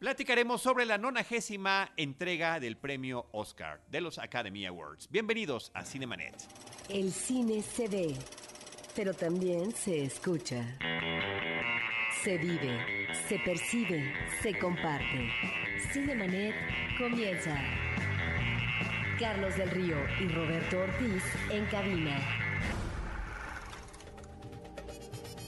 Platicaremos sobre la nonagésima entrega del premio Oscar de los Academy Awards. Bienvenidos a Cinemanet. El cine se ve, pero también se escucha. Se vive, se percibe, se comparte. Cinemanet comienza. Carlos del Río y Roberto Ortiz en cabina.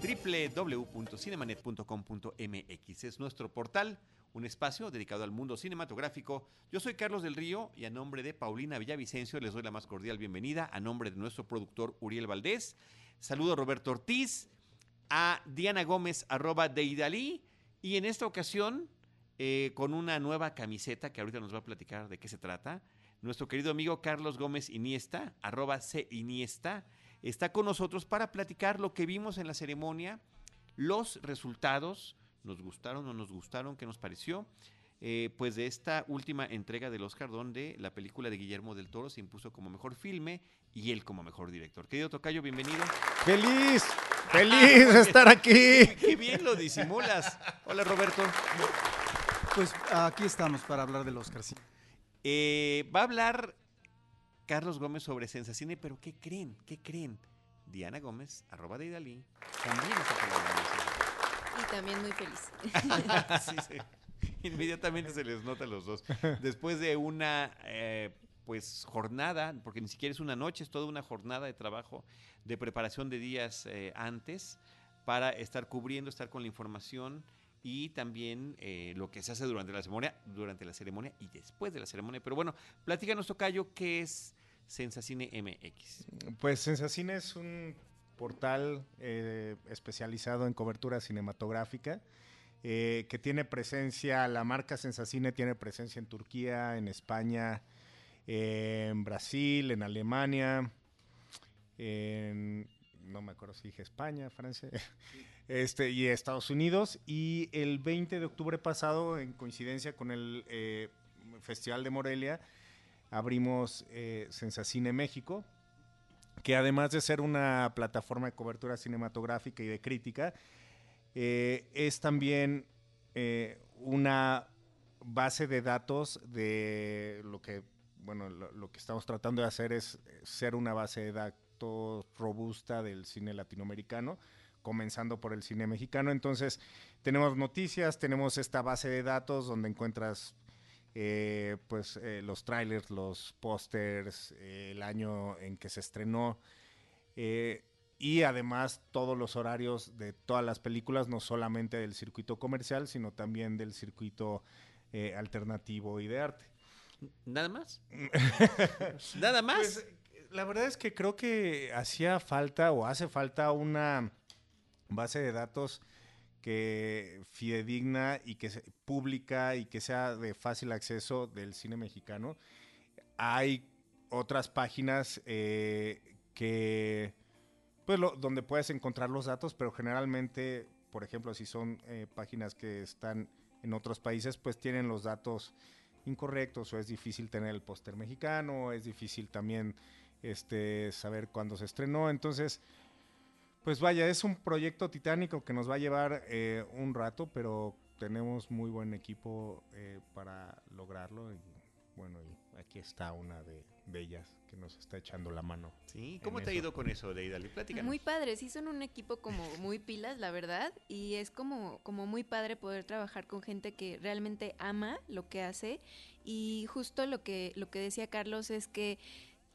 www.cinemanet.com.mx es nuestro portal, un espacio dedicado al mundo cinematográfico. Yo soy Carlos del Río y a nombre de Paulina Villavicencio les doy la más cordial bienvenida, a nombre de nuestro productor Uriel Valdés. Saludo a Roberto Ortiz, a Diana Gómez, arroba de Idalí, y en esta ocasión eh, con una nueva camiseta que ahorita nos va a platicar de qué se trata. Nuestro querido amigo Carlos Gómez Iniesta, arroba C Iniesta, está con nosotros para platicar lo que vimos en la ceremonia, los resultados, nos gustaron o nos gustaron, qué nos pareció, eh, pues de esta última entrega del Oscar donde la película de Guillermo del Toro se impuso como mejor filme y él como mejor director. Querido Tocayo, bienvenido. Feliz, feliz de estar aquí. Qué bien lo disimulas. Hola Roberto. Pues aquí estamos para hablar del Oscar, sí. Eh, va a hablar Carlos Gómez sobre Sensacine, pero ¿qué creen? ¿Qué creen? Diana Gómez, arroba de Idalí, también está también muy feliz. sí, sí. Inmediatamente se les nota a los dos. Después de una eh, pues jornada, porque ni siquiera es una noche, es toda una jornada de trabajo, de preparación de días eh, antes, para estar cubriendo, estar con la información y también eh, lo que se hace durante la ceremonia, durante la ceremonia y después de la ceremonia. Pero bueno, platícanos, Tocayo, ¿qué es Sensacine MX? Pues Sensacine es un portal eh, especializado en cobertura cinematográfica eh, que tiene presencia, la marca Sensacine tiene presencia en Turquía, en España, en Brasil, en Alemania, en, no me acuerdo si dije España, Francia, este, y Estados Unidos. Y el 20 de octubre pasado, en coincidencia con el eh, Festival de Morelia, abrimos eh, Sensacine México, que además de ser una plataforma de cobertura cinematográfica y de crítica, eh, es también eh, una base de datos de lo que, bueno, lo, lo, que estamos tratando de hacer es ser una base de datos robusta del cine latinoamericano, comenzando por el cine mexicano. Entonces, tenemos noticias, tenemos esta base de datos donde encuentras eh, pues eh, los trailers, los pósters, eh, el año en que se estrenó eh, y además todos los horarios de todas las películas, no solamente del circuito comercial, sino también del circuito alternativo y de arte. ¿Nada más? ¿Nada más? Pues, la verdad es que creo que hacía falta o hace falta una base de datos que fidedigna y que se, pública y que sea de fácil acceso del cine mexicano. Hay otras páginas eh, que pues donde puedes encontrar los datos, pero generalmente, por ejemplo, si son eh, páginas que están en otros países, pues tienen los datos incorrectos o es difícil tener el póster mexicano, es difícil también este, saber cuándo se estrenó. Entonces, pues vaya, es un proyecto titánico que nos va a llevar eh, un rato, pero tenemos muy buen equipo eh, para lograrlo. Y bueno, y aquí está una de, de, ellas que nos está echando la mano. Sí, ¿cómo te eso. ha ido con eso, Deidali? Platícanos. Muy padre, sí son un equipo como muy pilas, la verdad, y es como, como muy padre poder trabajar con gente que realmente ama lo que hace. Y justo lo que, lo que decía Carlos es que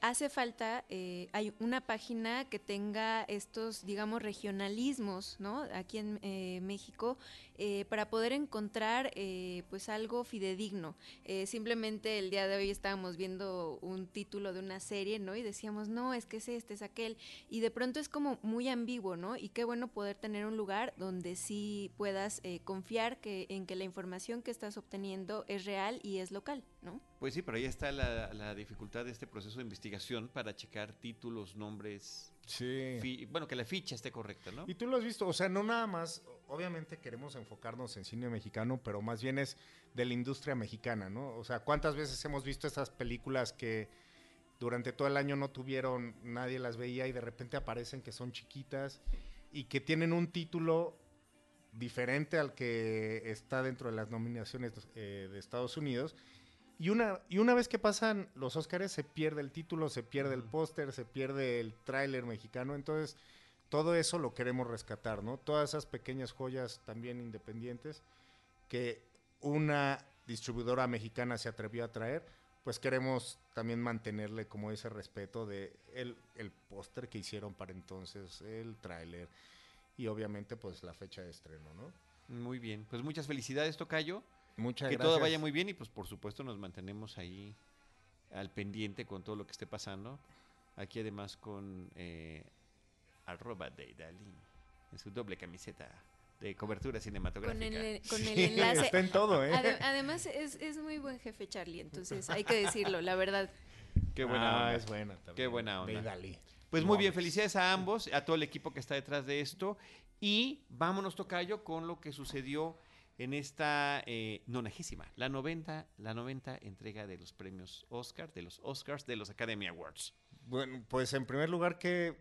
hace falta, eh, hay una página que tenga estos, digamos, regionalismos, ¿no? Aquí en eh, México, eh, para poder encontrar, eh, pues, algo fidedigno. Eh, simplemente el día de hoy estábamos viendo un título de una serie, ¿no? Y decíamos, no, es que es este, es aquel. Y de pronto es como muy ambiguo, ¿no? Y qué bueno poder tener un lugar donde sí puedas eh, confiar que, en que la información que estás obteniendo es real y es local, ¿no? Pues sí, pero ahí está la, la dificultad de este proceso de investigación para checar títulos, nombres. Sí. bueno, que la ficha esté correcta, ¿no? Y tú lo has visto, o sea, no nada más, obviamente queremos enfocarnos en cine mexicano, pero más bien es de la industria mexicana, ¿no? O sea, ¿cuántas veces hemos visto esas películas que durante todo el año no tuvieron, nadie las veía y de repente aparecen que son chiquitas y que tienen un título diferente al que está dentro de las nominaciones eh, de Estados Unidos. Y una, y una vez que pasan los Óscares se pierde el título, se pierde el póster, se pierde el tráiler mexicano. Entonces, todo eso lo queremos rescatar, ¿no? Todas esas pequeñas joyas también independientes que una distribuidora mexicana se atrevió a traer, pues queremos también mantenerle como ese respeto de el, el póster que hicieron para entonces, el tráiler y obviamente pues la fecha de estreno, ¿no? Muy bien, pues muchas felicidades, Tocayo. Muchas que gracias. todo vaya muy bien y pues por supuesto nos mantenemos ahí al pendiente con todo lo que esté pasando. Aquí además con eh, arroba de Dalí en su doble camiseta de cobertura cinematográfica. Con el, con el Sí, enlace. está en todo, ¿eh? Ade- además, es, es muy buen jefe Charlie, entonces hay que decirlo, la verdad. Qué buena Ah, onda. es buena también. Qué buena onda. De Dalí. Pues muy bien, felicidades a ambos, a todo el equipo que está detrás de esto. Y vámonos, Tocayo, con lo que sucedió en esta eh, nonagésima, la 90, la 90 entrega de los premios Oscar, de los Oscars, de los Academy Awards. Bueno, pues en primer lugar que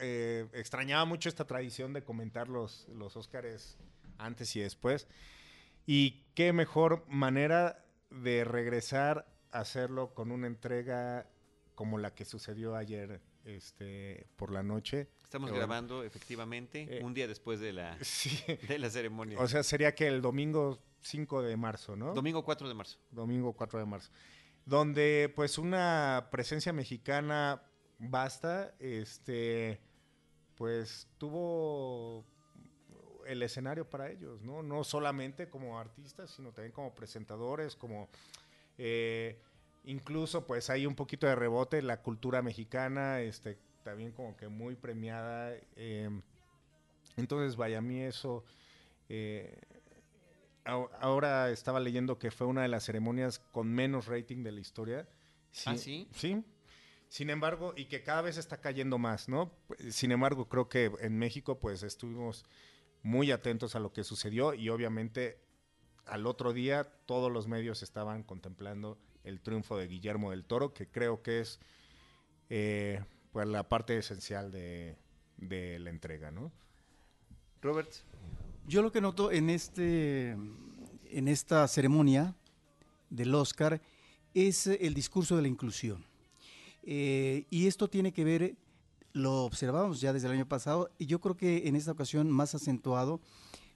eh, extrañaba mucho esta tradición de comentar los, los Óscares antes y después. Y qué mejor manera de regresar a hacerlo con una entrega como la que sucedió ayer este, por la noche. Estamos grabando efectivamente Eh, un día después de la, Sí. de la ceremonia. O sea, sería que el domingo 5 de marzo, ¿no? Domingo 4 de marzo. domingo 4 de marzo, donde pues una presencia mexicana basta, este, pues tuvo el escenario para ellos, ¿no? No solamente como artistas, sino también como presentadores, como eh, incluso pues hay un poquito de rebote la cultura mexicana, este, también como que muy premiada. eh, entonces, vaya, a mí eso... eh, Ahora estaba leyendo que fue una de las ceremonias con menos rating de la historia. ¿Ah, sí? Sí. Sin embargo, y que cada vez está cayendo más, ¿no? Sin embargo, creo que en México, pues estuvimos muy atentos a lo que sucedió y obviamente al otro día todos los medios estaban contemplando el triunfo de Guillermo del Toro, que creo que es eh, pues la parte esencial de, de la entrega, ¿no? Robert, Yo lo que noto en, este, en esta ceremonia del Oscar es el discurso de la inclusión. Eh, y esto tiene que ver, lo observamos ya desde el año pasado, y yo creo que en esta ocasión más acentuado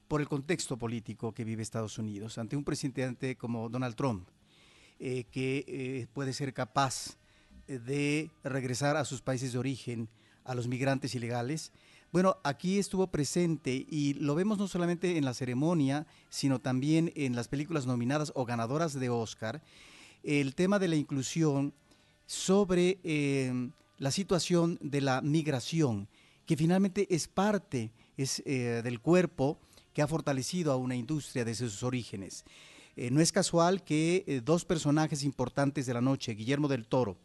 por el contexto político que vive Estados Unidos, ante un presidente como Donald Trump, eh, que eh, puede ser capaz de regresar a sus países de origen a los migrantes ilegales. Bueno, aquí estuvo presente y lo vemos no solamente en la ceremonia, sino también en las películas nominadas o ganadoras de Oscar, el tema de la inclusión sobre eh, la situación de la migración, que finalmente es parte es, eh, del cuerpo que ha fortalecido a una industria desde sus orígenes. Eh, no es casual que eh, dos personajes importantes de la noche, Guillermo del Toro,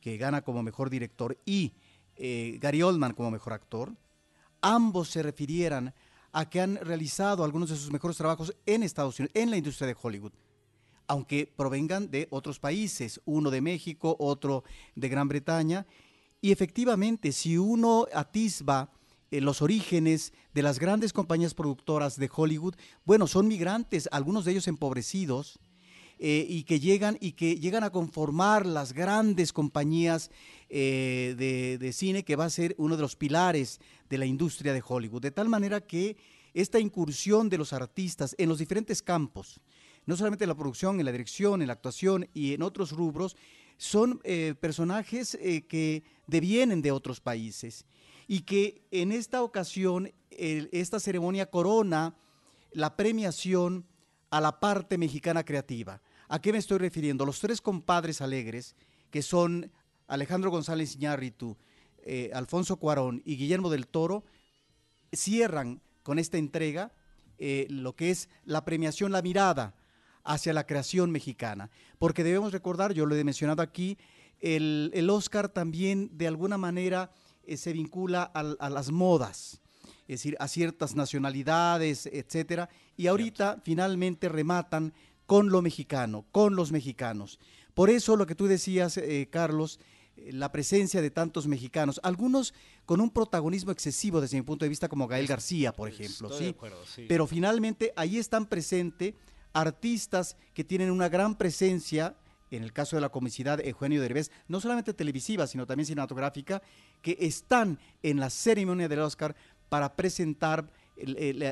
que gana como mejor director, y eh, Gary Oldman como mejor actor, ambos se refirieran a que han realizado algunos de sus mejores trabajos en Estados Unidos, en la industria de Hollywood, aunque provengan de otros países, uno de México, otro de Gran Bretaña. Y efectivamente, si uno atisba eh, los orígenes de las grandes compañías productoras de Hollywood, bueno, son migrantes, algunos de ellos empobrecidos, eh, y que llegan y que llegan a conformar las grandes compañías eh, de, de cine que va a ser uno de los pilares de la industria de Hollywood. De tal manera que esta incursión de los artistas en los diferentes campos, no solamente en la producción, en la dirección, en la actuación y en otros rubros, son personajes que devienen de otros países y que en esta ocasión esta ceremonia corona la premiación a la parte mexicana creativa. ¿A qué me estoy refiriendo? Los tres compadres alegres, que son Alejandro González Iñárritu, eh, Alfonso Cuarón y Guillermo del Toro, cierran con esta entrega eh, lo que es la premiación, la mirada hacia la creación mexicana. Porque debemos recordar, yo lo he mencionado aquí, el, el Oscar también de alguna manera eh, se vincula a, las modas, es decir, a ciertas nacionalidades, etcétera, y ahorita finalmente rematan con lo mexicano, con los mexicanos. Por eso lo que tú decías, eh, Carlos, eh, la presencia de tantos mexicanos, algunos con un protagonismo excesivo desde mi punto de vista, como Gael García, por ejemplo, Estoy de ¿sí? acuerdo, sí. Pero finalmente ahí están presentes artistas que tienen una gran presencia, en el caso de la comicidad Eugenio Derbez, no solamente televisiva, sino también cinematográfica, que están en la ceremonia del Oscar para presentar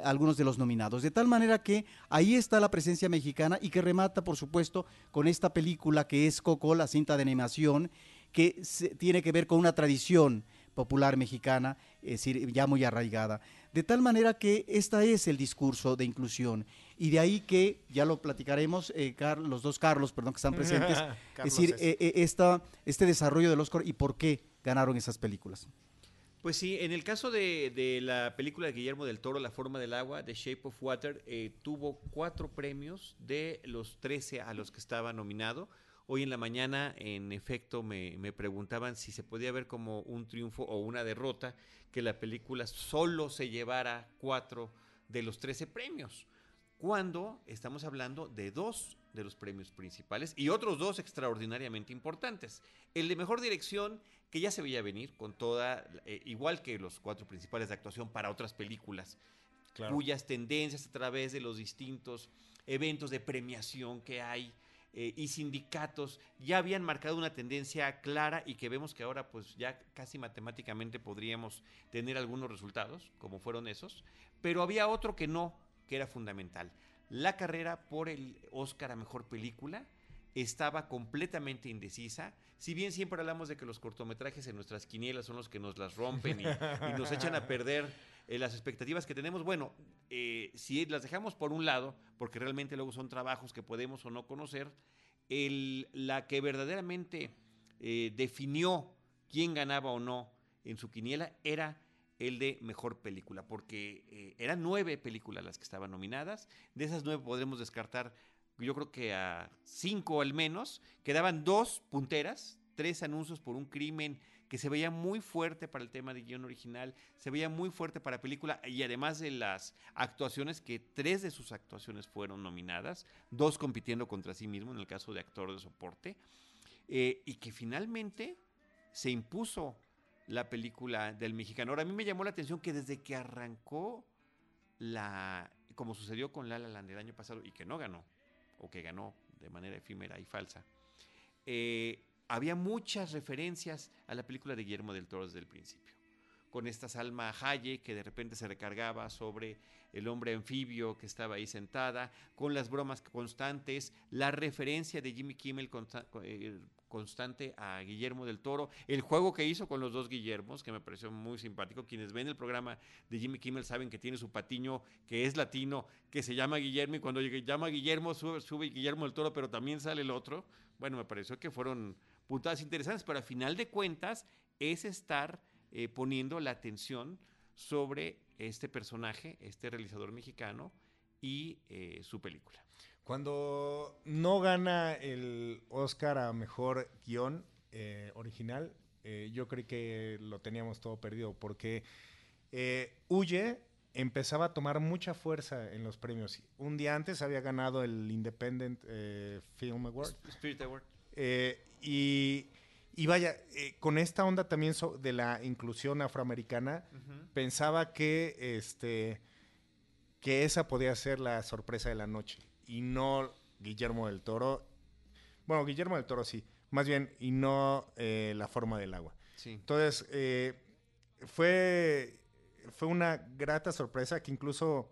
algunos de los nominados. De tal manera que ahí está la presencia mexicana y que remata, por supuesto, con esta película que es Coco, la cinta de animación, que se- tiene que ver con una tradición popular mexicana, es decir, ya muy arraigada. De tal manera que este es el discurso de inclusión. Y de ahí que, ya lo platicaremos, eh, los dos Carlos, perdón, que están presentes, es decir, es. eh, eh, esta, este desarrollo del Oscar y por qué ganaron esas películas. Pues sí, en el caso de, de la película de Guillermo del Toro, La forma del agua, The Shape of Water, eh, tuvo cuatro premios de los 13 a los que estaba nominado. Hoy en la mañana, en efecto, me, me preguntaban si se podía ver como un triunfo o una derrota que la película solo se llevara cuatro de los 13 premios, cuando estamos hablando de dos de los premios principales y otros dos extraordinariamente importantes. El de mejor dirección, que ya se veía venir con toda, eh, igual que los cuatro principales de actuación para otras películas, Claro. cuyas tendencias a través de los distintos eventos de premiación que hay eh, y sindicatos ya habían marcado una tendencia clara y que vemos que ahora pues ya casi matemáticamente podríamos tener algunos resultados, como fueron esos, pero había otro que no, que era fundamental. La carrera por el Oscar a Mejor Película estaba completamente indecisa. Si bien siempre hablamos de que los cortometrajes en nuestras quinielas son los que nos las rompen y, nos echan a perder eh, las expectativas que tenemos, bueno, eh, si las dejamos por un lado, porque realmente luego son trabajos que podemos o no conocer, la que verdaderamente eh, definió quién ganaba o no en su quiniela era el de mejor película, porque eh, eran nueve películas las que estaban nominadas. De esas nueve podremos descartar, yo creo que a cinco al menos. Quedaban dos punteras, tres anuncios por un crimen que se veía muy fuerte para el tema de guion original, se veía muy fuerte para película y además de las actuaciones, que tres de sus actuaciones fueron nominadas, dos compitiendo contra sí mismo en el caso de actor de soporte, eh, y que finalmente se impuso la película del mexicano. Ahora, a mí me llamó la atención que desde que arrancó la, como sucedió con La La Land el año pasado y que no ganó, o que ganó de manera efímera y falsa, eh, había muchas referencias a la película de Guillermo del Toro desde el principio. Con esta Salma Hayek que de repente se recargaba sobre el hombre anfibio que estaba ahí sentada, con las bromas constantes, la referencia de Jimmy Kimmel eh, constante a Guillermo del Toro, el juego que hizo con los dos Guillermos, que me pareció muy simpático. Quienes ven el programa de Jimmy Kimmel saben que tiene su patiño que es latino, que se llama Guillermo, y cuando llama Guillermo sube, sube Guillermo del Toro, pero también sale el otro. Bueno, me pareció que fueron puntadas interesantes, pero a final de cuentas es estar eh, poniendo la atención sobre este personaje, este realizador mexicano y eh, su película. Cuando no gana el Oscar a mejor guion eh, original, yo creo que lo teníamos todo perdido porque Huye empezaba a tomar mucha fuerza en los premios. Un día antes había ganado el Independent eh, Film Award. Spirit Award. Eh, y, y vaya, eh, con esta onda también so- de la inclusión afroamericana, pensaba que, este, que esa podía ser la sorpresa de la noche y no Guillermo del Toro. Bueno, Guillermo del Toro sí, más bien, y no eh, la forma del agua. Sí. Entonces, eh, fue, fue una grata sorpresa que incluso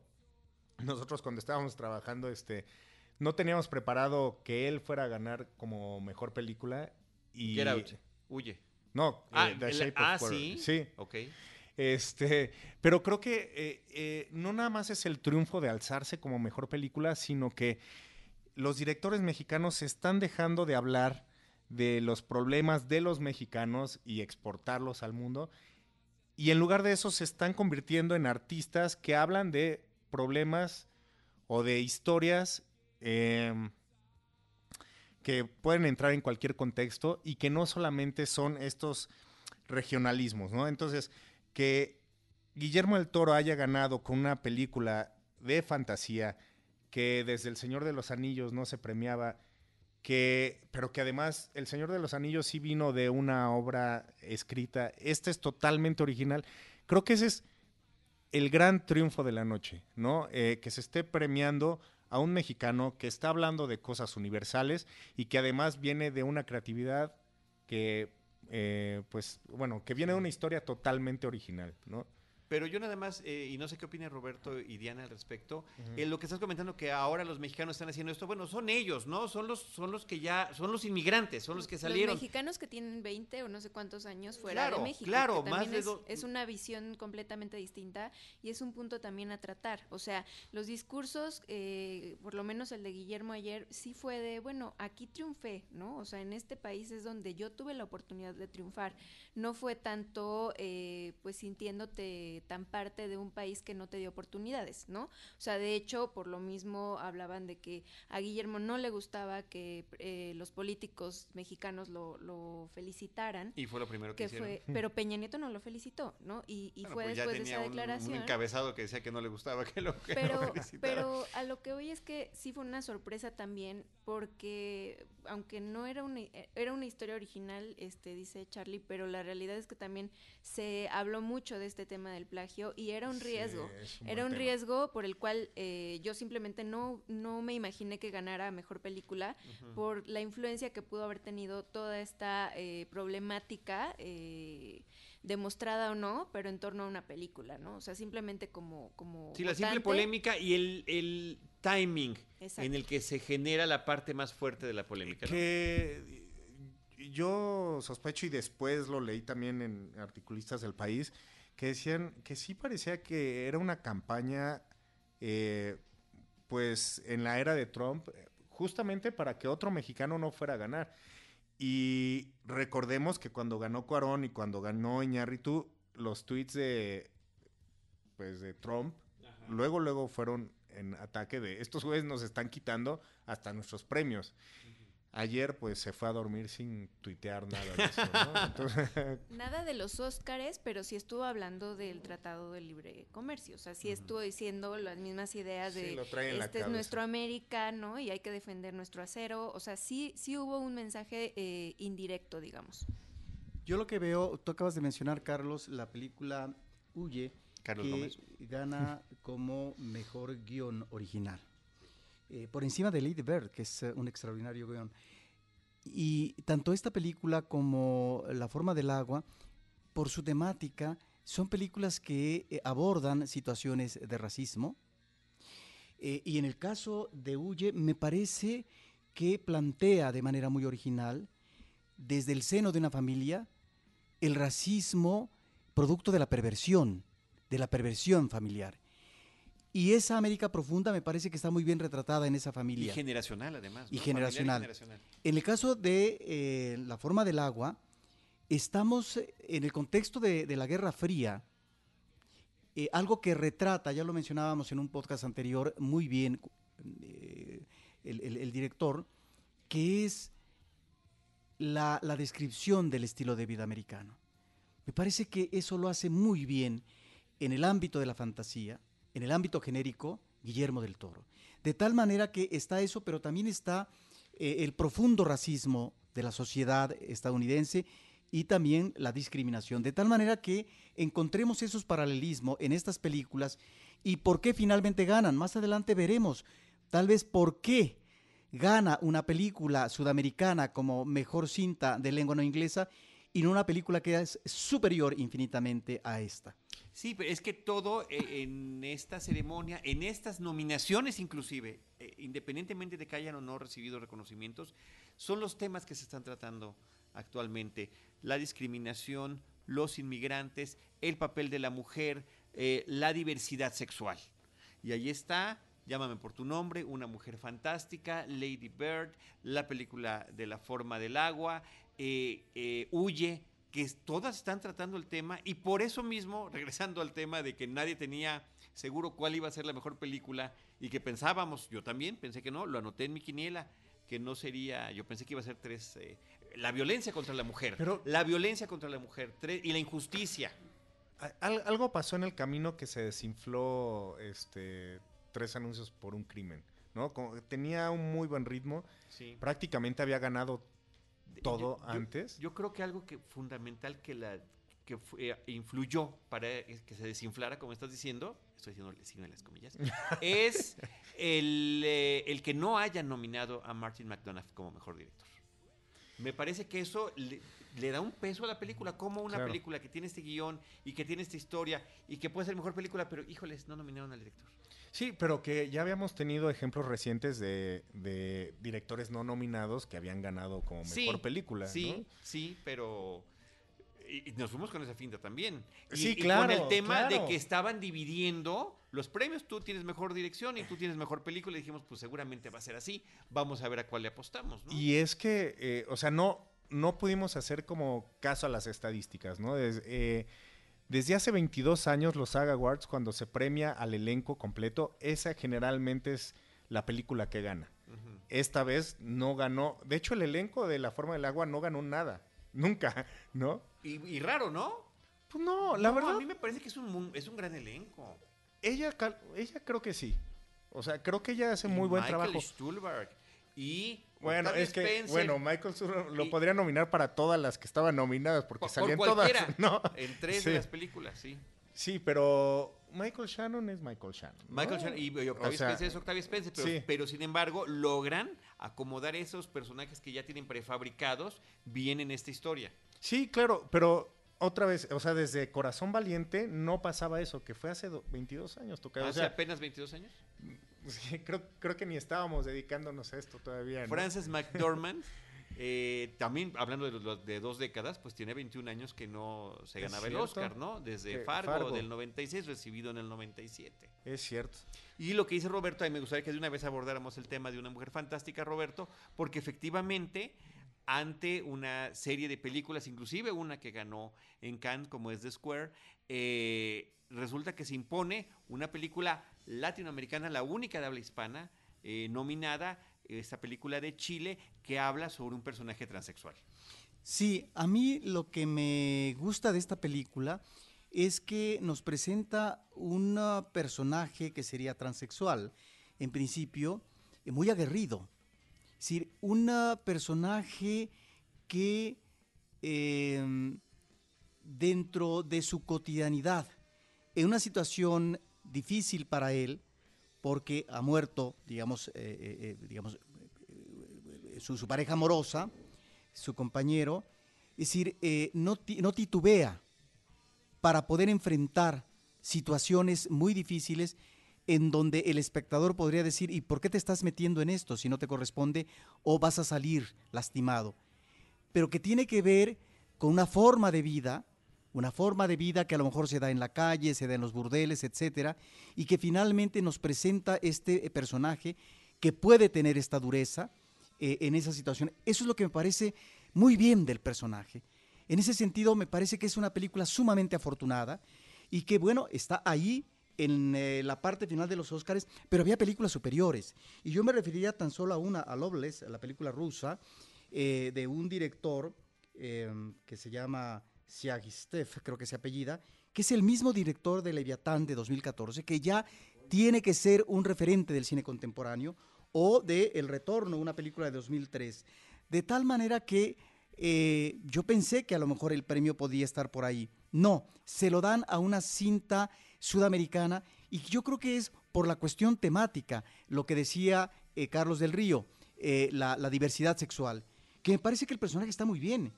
nosotros cuando estábamos trabajando, este, no teníamos preparado que él fuera a ganar como mejor película. Y, Get Out. Huye. No, Ah, eh, The el- Shape of ah, Water. ¿sí? Sí. Ok. Este, pero creo que eh, eh, no nada más es el triunfo de alzarse como mejor película, sino que los directores mexicanos se están dejando de hablar de los problemas de los mexicanos y exportarlos al mundo. Y en lugar de eso se están convirtiendo en artistas que hablan de problemas o de historias em, que pueden entrar en cualquier contexto y que no solamente son estos regionalismos, ¿no? Entonces, que Guillermo del Toro haya ganado con una película de fantasía que desde El Señor de los Anillos no se premiaba, que, pero que además El Señor de los Anillos sí vino de una obra escrita. Este es totalmente original. Creo que ese es el gran triunfo de la noche, ¿no? Eh, que se esté premiando a un mexicano que está hablando de cosas universales y que además viene de una creatividad que, eh, pues, bueno, que viene de una historia totalmente original, ¿no? Pero yo nada más, eh, y no sé qué opina Roberto y Diana al respecto, en lo que estás comentando que ahora los mexicanos están haciendo esto, bueno, son ellos, ¿no? Son los, son los que ya, son los inmigrantes, son los que salieron. Los mexicanos que tienen 20 o no sé cuántos años fuera Claro, de México. claro, que más de es, do- es una visión completamente distinta y es un punto también a tratar. O sea, los discursos, eh, por lo menos el de Guillermo ayer, sí fue de, bueno, aquí triunfé, ¿no? O sea, en este país es donde yo tuve la oportunidad de triunfar. No fue tanto, eh, pues, sintiéndote tan parte de un país que no te dio oportunidades, ¿no? O sea, de hecho, por lo mismo hablaban de que a Guillermo no le gustaba que eh, los políticos mexicanos lo, lo felicitaran. Y fue lo primero que, Que hicieron. fue, pero Peña Nieto no lo felicitó, ¿no? Y, y Bueno, fue pues ya después de esa un- declaración. Un, encabezado que decía que no le gustaba que lo, que Pero, pero a lo que voy es que sí fue una sorpresa también, porque aunque no era una, era una historia original, este dice Charlie, pero la realidad es que también se habló mucho de este tema del plagio y era un riesgo. un Era un tema. riesgo por el cual eh, yo simplemente no, no me imaginé que ganara mejor película por la influencia que pudo haber tenido toda esta eh, problemática, eh, demostrada o no, pero en torno a una película, ¿no? O sea, simplemente como... como Sí, la simple polémica y el, el timing Exacto. en el que se genera la parte más fuerte de la polémica. ¿no? Que yo sospecho y después lo leí también en articulistas del país, que decían que sí parecía que era una campaña, eh, pues en la era de Trump, justamente para que otro mexicano no fuera a ganar. Y recordemos que cuando ganó Cuarón y cuando ganó Iñárritu, los tweets de, pues, de Trump, luego, luego fueron en ataque de estos güeyes nos están quitando hasta nuestros premios. Ayer, pues, se fue a dormir sin tuitear nada de eso, ¿no? Entonces, Nada de los Óscares, pero sí estuvo hablando del Tratado de Libre Comercio. O sea, sí estuvo diciendo las mismas ideas Sí, de lo trae en la este es nuestro América, ¿no? Y hay que defender nuestro acero. O sea, sí, sí hubo un mensaje eh, indirecto, digamos. Yo lo que veo, tú acabas de mencionar, Carlos, la película Huye, Carlos que Gómez. gana como mejor guion original. Eh, por encima de Lady Bird, que es eh, un extraordinario guion. Y tanto esta película como La forma del agua, por su temática, son películas que eh, abordan situaciones de racismo. Y en el caso de Huye, me parece que plantea de manera muy original, desde el seno de una familia, el racismo producto de la perversión, de la perversión familiar. Y esa América profunda me parece que está muy bien retratada en esa Y familia. generacional, además. Y generacional. generacional. En el caso de eh, la forma del agua, estamos eh, en el contexto de, de la Guerra Fría, eh, algo que retrata, ya lo mencionábamos en un podcast anterior, muy bien eh, el, el- el director, que es la, la descripción del estilo de vida americano. Me parece que eso lo hace muy bien en el ámbito de la fantasía, en el ámbito genérico, Guillermo del Toro. De tal manera que está eso, pero también está eh, el profundo racismo de la sociedad estadounidense y también la discriminación. De tal manera que encontremos esos paralelismos en estas películas y por qué finalmente ganan. Más adelante veremos tal vez por qué gana una película sudamericana como mejor cinta de lengua no inglesa y no una película que es superior infinitamente a esta. Sí, pero es que todo eh, en esta ceremonia, en estas nominaciones inclusive, eh, independientemente de que hayan o no recibido reconocimientos, son los temas que se están tratando actualmente. La discriminación, los inmigrantes, el papel de la mujer, eh, la diversidad sexual. Y ahí está, llámame por tu nombre, una mujer fantástica, Lady Bird, la película de la forma del agua, eh, eh, Huye, que todas están tratando el tema y por eso mismo, regresando al tema de que nadie tenía seguro cuál iba a ser la mejor película y que pensábamos, yo también pensé que no, lo anoté en mi quiniela, que no sería, yo pensé que iba a ser tres, eh, la violencia contra la mujer, Pero- la violencia contra la mujer tres, y la injusticia. algo pasó en el camino que se desinfló este, tres anuncios por un crimen. ¿no? Como- tenía un muy buen ritmo. Sí. Prácticamente había ganado todo Yo- antes. Yo creo que algo que fundamental que la que fue- eh, influyó para que se desinflara, como estás diciendo, estoy diciendo el signo de las comillas, es el, eh, el que no hayan nominado a Martin McDonough como mejor director. Me parece que eso le, le da un peso a la película, como una Claro. película que tiene este guion y que tiene esta historia y que puede ser mejor película, pero híjoles, no nominaron al director. Sí, pero que ya habíamos tenido ejemplos recientes de, de directores no nominados que habían ganado como mejor Sí, película. Sí, ¿no? sí, pero. Y, y nos fuimos con esa finta también. Y, Sí, y claro, con el tema de que estaban dividiendo los premios. Tú tienes mejor dirección y tú tienes mejor película. Y dijimos, pues seguramente va a ser así. Vamos a ver a cuál le apostamos, ¿no? Y es que, eh, o sea, no, no pudimos hacer como caso a las estadísticas, ¿no? Eh, desde hace 22 años los SAG Awards, cuando se premia al elenco completo, esa generalmente es la película que gana. Esta vez no ganó, de hecho el elenco de La Forma del Agua no ganó nada, nunca, ¿no? y, y raro, ¿no? Pues no, la No, verdad, A mí me parece que es un, es un gran elenco. ella, ella creo que sí. O sea, creo que ella hace Y muy buen Michael trabajo. Stuhlbarg. Y. Bueno, es que, Spencer, bueno, Michael Sur lo y- podría nominar para todas las que estaban nominadas, porque por, por salían cualquiera. todas, ¿no? En tres Sí. de las películas, sí. Sí, pero Michael Shannon es Michael Shannon. ¿no? Michael Shannon y, Octavia O sea, Spencer es Octavia Spencer, pero, sí. pero sin embargo logran acomodar esos personajes que ya tienen prefabricados bien en esta historia. Sí, claro, pero otra vez, o sea, desde Corazón Valiente no pasaba eso, que fue hace do- 22 años, tocayo. O Hace sea, apenas 22 años. sí, creo, creo que ni estábamos dedicándonos a esto todavía. ¿no? Frances McDormand, eh, también hablando de, los- de dos décadas, pues tiene 21 años que no se ganaba el. Oscar, ¿no? Desde Fargo, Fargo. del 96, recibido en el 97. Es cierto. Y lo que dice Roberto, a mí me gustaría que de una vez abordáramos el tema de una mujer fantástica, Roberto, porque efectivamente ante una serie de películas, inclusive una que ganó en Cannes, como es The Square, eh, resulta que se impone una película latinoamericana, la única de habla hispana, eh, nominada, esta película de Chile, que habla sobre un personaje transexual. Sí, a mí lo que me gusta de esta película es que nos presenta un personaje que sería transexual, en principio, muy aguerrido. Es decir, un ah, personaje que em, dentro de su cotidianidad, en una situación difícil para él, porque ha muerto, digamos, eh, eh, eh, digamos su, su pareja amorosa, su compañero, es decir, no, no titubea para poder enfrentar situaciones muy difíciles en donde el espectador podría decir, ¿y por qué te estás metiendo en esto si no te corresponde o vas a salir lastimado? Pero que tiene que ver con una forma de vida, una forma de vida que a lo mejor se da en la calle, se da en los burdeles, etcétera, y que finalmente nos presenta este personaje que puede tener esta dureza eh, en esa situación. Eso es lo que me parece muy bien del personaje. En ese sentido, me parece que es una película sumamente afortunada y que, bueno, está ahí en eh, la parte final de los Óscares, pero había películas superiores. Y yo me referiría tan solo a una, a Loveless, a la película rusa, eh, de un director eh, que se llama Siagistev, creo que se apellida, que es el mismo director de Leviatán de 2014, que ya tiene que ser un referente del cine contemporáneo, o de El Retorno, una película de 2003. De tal manera que eh, yo pensé que a lo mejor el premio podía estar por ahí. No, se lo dan a una cinta sudamericana y yo creo que es por la cuestión temática, lo que decía eh, Carlos del Río, eh, la, diversidad sexual, que me parece que el personaje está muy bien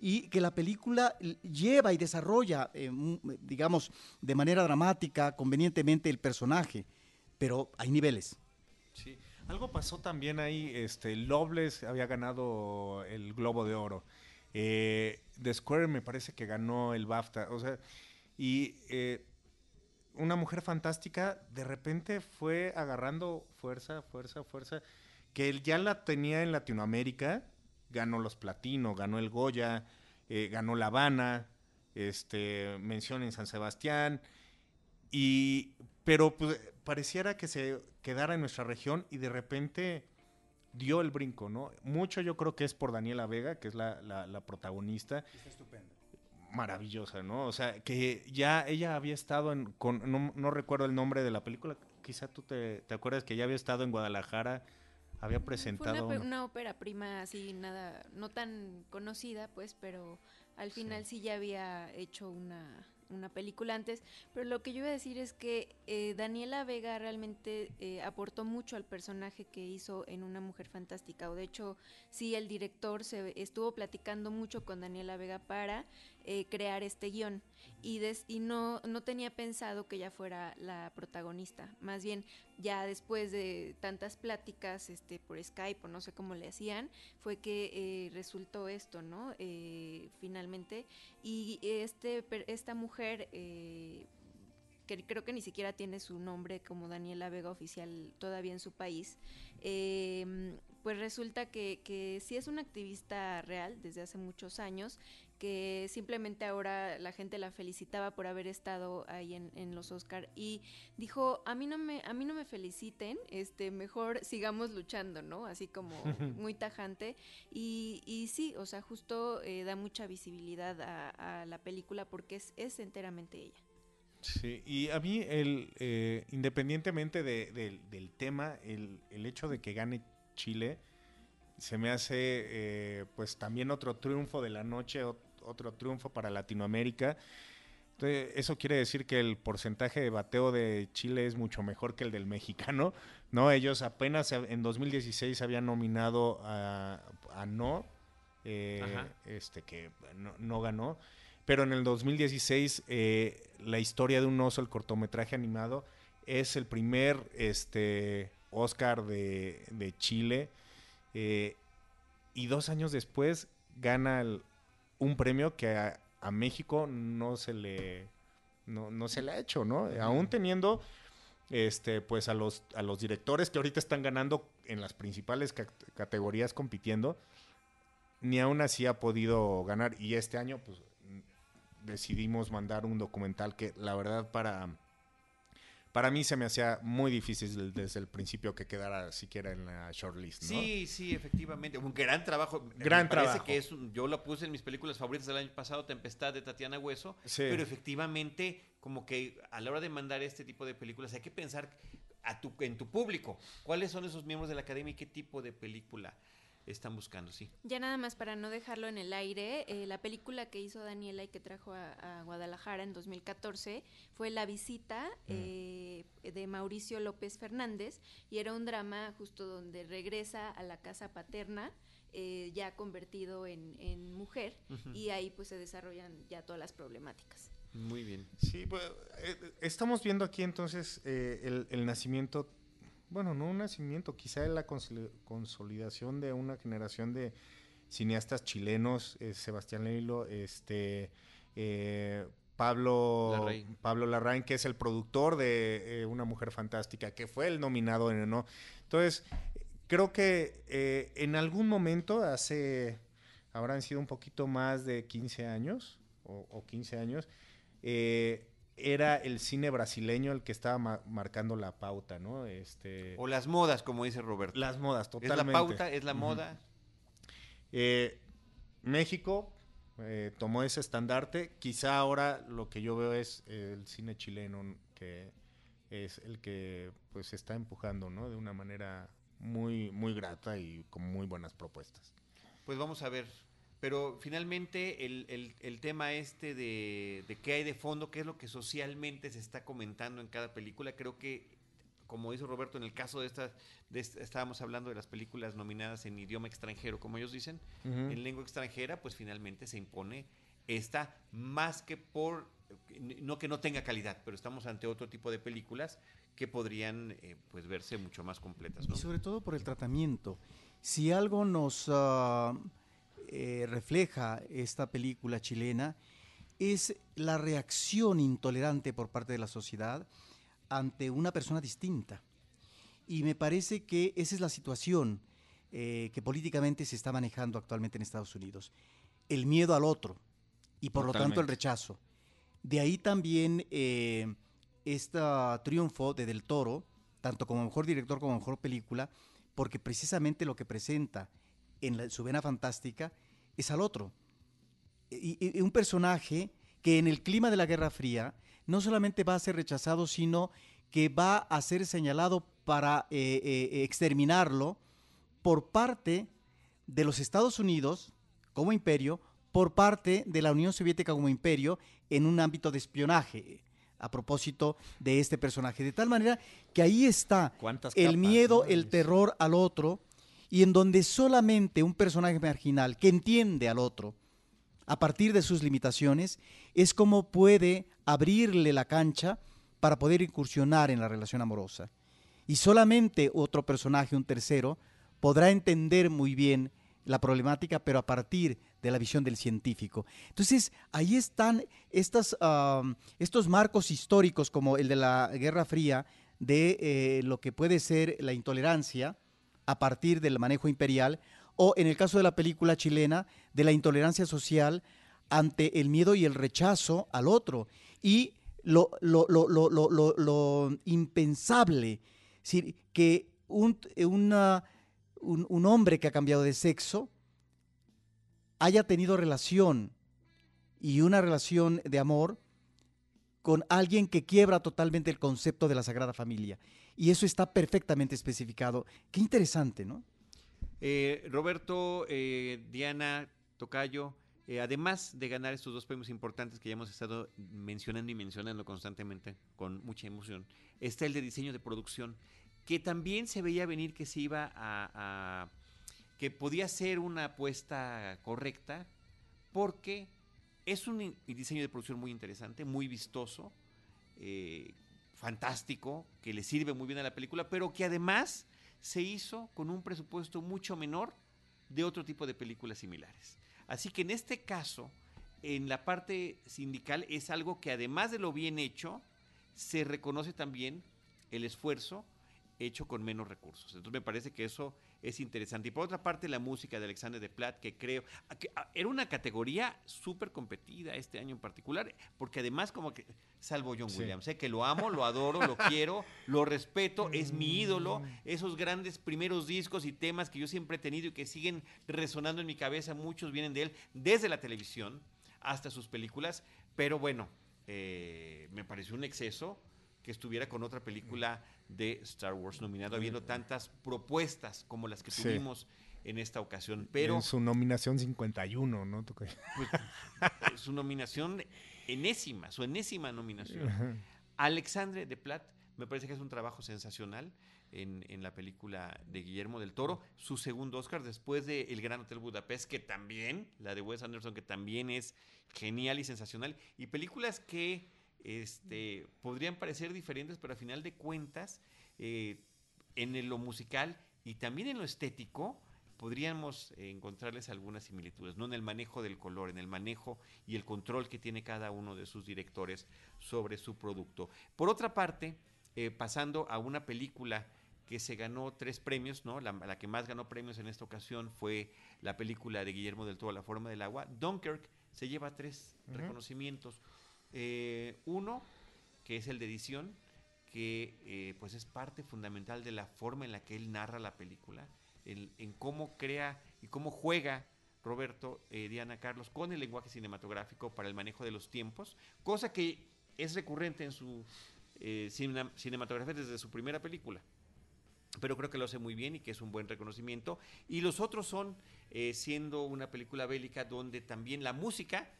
y que la película lleva y desarrolla, eh, digamos, de manera dramática, convenientemente el personaje, pero hay niveles. Sí. Algo pasó también ahí, este, Loveless había ganado el Globo de Oro. The Square me parece que ganó el BAFTA. O sea, y una mujer fantástica de repente fue agarrando fuerza, fuerza, fuerza, que él ya la tenía en Latinoamérica, ganó los Platino, ganó el Goya, eh, ganó La Habana, este, mención en San Sebastián, y, pero pues, pareciera que se quedara en nuestra región y de repente dio el brinco, ¿no? Mucho yo creo que es por Daniela Vega, que es la, la- la protagonista. Maravillosa, ¿no? O sea, que ya ella había estado en, con, no, no recuerdo el nombre de la película, quizá tú te, te acuerdas que ya había estado en Guadalajara, había presentado... Fue una, una ópera prima así, nada, no tan conocida, pues, pero al final sí, ya había hecho una, una película antes, pero lo que yo iba a decir es que eh, Daniela Vega realmente eh, aportó mucho al personaje que hizo en Una Mujer Fantástica, o de hecho sí el director se estuvo platicando mucho con Daniela Vega para eh, crear este guion. Y, y no, no tenía pensado que ella fuera la protagonista, más bien ya después de tantas pláticas este, por Skype o no sé cómo le hacían, fue que eh, resultó esto, ¿no? Eh, finalmente, y este, esta mujer que creo que ni siquiera tiene su nombre como Daniela Vega oficial todavía en su país, eh, pues resulta que, que sí es una activista real desde hace muchos años, que simplemente ahora la gente la felicitaba por haber estado ahí en, en los Oscar y dijo a mí no me a mí no me feliciten este mejor sigamos luchando no así como muy tajante. Y, y sí o sea justo eh, da mucha visibilidad a, a, la película porque es, es enteramente ella. Sí, y a mí, el, eh, independientemente de, de, del tema, el, el, hecho de que gane Chile se me hace eh, pues también otro triunfo de la noche, otro triunfo para Latinoamérica. Entonces, eso quiere decir que el porcentaje de bateo de Chile es mucho mejor que el del mexicano, ¿no? Ellos apenas en 2016 habían nominado a, a No, eh, este que no, no ganó. Pero en el 2016, eh, La historia de un oso, el cortometraje animado, es el primer este, Oscar de, de Chile. Eh, y dos años después gana el, un premio que a, a, México no se le no, no, se le ha hecho, ¿no? Aún teniendo este pues a los a los directores que ahorita están ganando en las principales categorías compitiendo, ni aún así ha podido ganar y este año pues decidimos mandar un documental que la verdad para, para mí se me hacía muy difícil desde el principio que quedara siquiera en la shortlist. ¿no? Sí, sí, efectivamente. Un gran trabajo. Gran me trabajo. que es un, yo lo puse en mis películas favoritas del año pasado, Tempestad de Tatiana Hueso. Sí. Pero efectivamente, como que a la hora de mandar este tipo de películas hay que pensar a tu, en tu público. ¿Cuáles son esos miembros de la academia y qué tipo de película? Están buscando, sí. Ya nada más para no dejarlo en el aire, eh, la película que hizo Daniela y que trajo a, a Guadalajara en 2014 fue La visita mm. eh, de Mauricio López Fernández y era un drama justo donde regresa a la casa paterna. Eh, ya convertido en, en mujer uh -huh. y ahí pues se desarrollan ya todas las problemáticas. Muy bien. Sí, pues, eh, estamos viendo aquí entonces eh, el, el, nacimiento bueno, no un nacimiento, quizá la consolidación de una generación de cineastas chilenos, eh, Sebastián Leilo, este, eh, Pablo Larraín. Pablo Larraín, que es el productor de eh, Una Mujer Fantástica, que fue el nominado en ¿no? Entonces, creo que en algún momento, hace, habrán sido un poquito más de 15 años, o, o 15 años, eh, era el cine brasileño el que estaba ma marcando la pauta, ¿no? Este... O las modas, como dice Roberto. Las modas, totalmente. Es la pauta, es la uh -huh. moda. Eh, México eh, tomó ese estandarte. Quizá ahora lo que yo veo es el cine chileno que es el que pues está empujando, ¿no? De una manera muy, muy grata y con muy buenas propuestas. Pues vamos a ver pero finalmente el, el, el tema este de, de, qué hay de fondo, qué es lo que socialmente se está comentando en cada película, creo que, como dice Roberto, en el caso de estas, de esta, estábamos hablando de las películas nominadas en idioma extranjero, como ellos dicen, uh -huh. en lengua extranjera, pues finalmente se impone esta más que por, no que no tenga calidad, pero estamos ante otro tipo de películas que podrían eh, pues verse mucho más completas. ¿no? Y sobre todo por el tratamiento. Si algo nos... Uh eh, refleja esta película chilena es la reacción intolerante por parte de la sociedad ante una persona distinta. Y me parece que esa es la situación eh, que políticamente se está manejando actualmente en Estados Unidos. El miedo al otro y por Totalmente. lo tanto el rechazo. De ahí también eh, este triunfo de Del Toro, tanto como mejor director como mejor película, porque precisamente lo que presenta en la, su vena fantástica es al otro. Y, y, un personaje que en el clima de la Guerra Fría no solamente va a ser rechazado, sino que va a ser señalado para eh, eh, exterminarlo por parte de los Estados Unidos como imperio, por parte de la Unión Soviética como imperio en un ámbito de espionaje a propósito de este personaje. De tal manera que ahí está ¿Cuántas el miedo, el terror al otro, y en donde solamente un personaje marginal que entiende al otro a partir de sus limitaciones es como puede abrirle la cancha para poder incursionar en la relación amorosa. Y solamente otro personaje, un tercero, podrá entender muy bien la problemática, pero a partir de la visión del científico. Entonces, ahí están estos marcos históricos como el de la Guerra Fría, de eh, lo que puede ser la intolerancia a partir del manejo imperial, o en el caso de la película chilena, de la intolerancia social ante el miedo y el rechazo al otro. Y lo, lo- lo- lo- impensable, es que un, un- un hombre que ha cambiado de sexo haya tenido relación y una relación de amor con alguien que quiebra totalmente el concepto de la Sagrada Familia. Y eso está perfectamente especificado. Qué interesante, ¿no? Eh, Roberto, eh, Diana, Tocayo, eh, además de ganar estos dos premios importantes que ya hemos estado mencionando y mencionando constantemente con mucha emoción, está el de diseño de producción, que también se veía venir que se iba a, que podía ser una apuesta correcta, porque es un diseño de producción muy interesante, muy vistoso, fantástico, que le sirve muy bien a la película, pero que además se hizo con un presupuesto mucho menor de otro tipo de películas similares. Así que en este caso, en la parte sindical es algo que además de lo bien hecho, se reconoce también el esfuerzo hecho con menos recursos. Entonces me parece que eso es interesante. Y por otra parte, la música de Alexander de Platt, que creo que, era una categoría súper competida este año en particular, porque además como que, salvo John Sí. Williams, ¿eh? que lo amo, lo adoro, lo quiero, lo respeto, es mi ídolo, esos grandes primeros discos y temas que yo siempre he tenido y que siguen resonando en mi cabeza, muchos vienen de él, desde la televisión hasta sus películas, pero bueno, eh, me pareció un exceso que estuviera con otra película de Star Wars nominado, habiendo tantas propuestas como las que Sí. tuvimos en esta ocasión. Pero En su nominación 51, ¿no? Pues, su nominación enésima, su enésima nominación. Alexandre de Platt me parece que es un trabajo sensacional en, en la película de Guillermo del Toro. Su segundo Oscar después de El Gran Hotel Budapest, que también, la de Wes Anderson, que también es genial y sensacional. Y películas que este, podrían parecer diferentes, pero a final de cuentas, eh, en lo musical y también en lo estético, podríamos encontrarles algunas similitudes, no en el manejo del color, en el manejo y el control que tiene cada uno de sus directores sobre su producto. Por otra parte, eh, pasando a una película que se ganó tres premios, ¿no? La, la que más ganó premios en esta ocasión fue la película de Guillermo del Toro, La forma del agua. Dunkirk se lleva tres reconocimientos. Eh, uno, que es el de edición, que eh, pues es parte fundamental de la forma en la que él narra la película, en, cómo crea y cómo juega Roberto, eh, Diana Carlos, con el lenguaje cinematográfico para el manejo de los tiempos, cosa que es recurrente en su eh, cine- cinematografía desde su primera película. Pero creo que lo hace muy bien y que es un buen reconocimiento. Y los otros son, siendo una película bélica donde también la música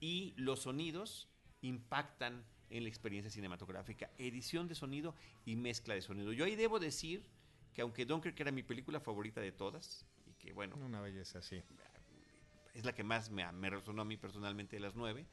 y los sonidos impactan en la experiencia cinematográfica. Edición de sonido y mezcla de sonido. Yo ahí debo decir que aunque Dunkirk era mi película favorita de todas, y que bueno, Una belleza, sí. es la que más me, me resonó a mí personalmente de las nueve.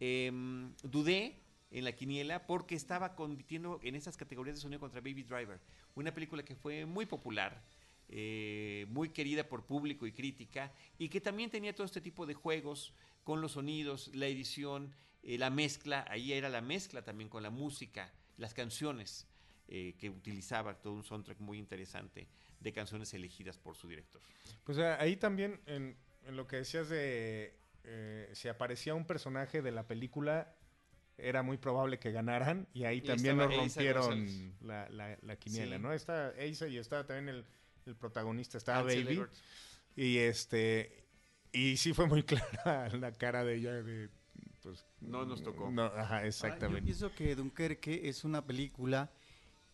Em, dudé en la quiniela porque estaba compitiendo en esas categorías de sonido contra Baby Driver, una película que fue muy popular, eh, muy querida por público y crítica, y que también tenía todo este tipo de juegos con los sonidos, la edición, eh, la mezcla, ahí era la mezcla también con la música, las canciones eh, que utilizaba, todo un soundtrack muy interesante de canciones elegidas por su director. Pues eh, ahí también, en, en lo que decías de eh, si aparecía un personaje de la película, era muy probable que ganaran y ahí Y también nos rompieron la, la, la quiniela, Sí. ¿no? Está Asa y estaba también el, el protagonista, estaba Baby. Y este y sí fue muy clara la cara de ella de pues No nos tocó. No, ajá, Ahora, Yo exactamente. pienso que Dunkerque es una película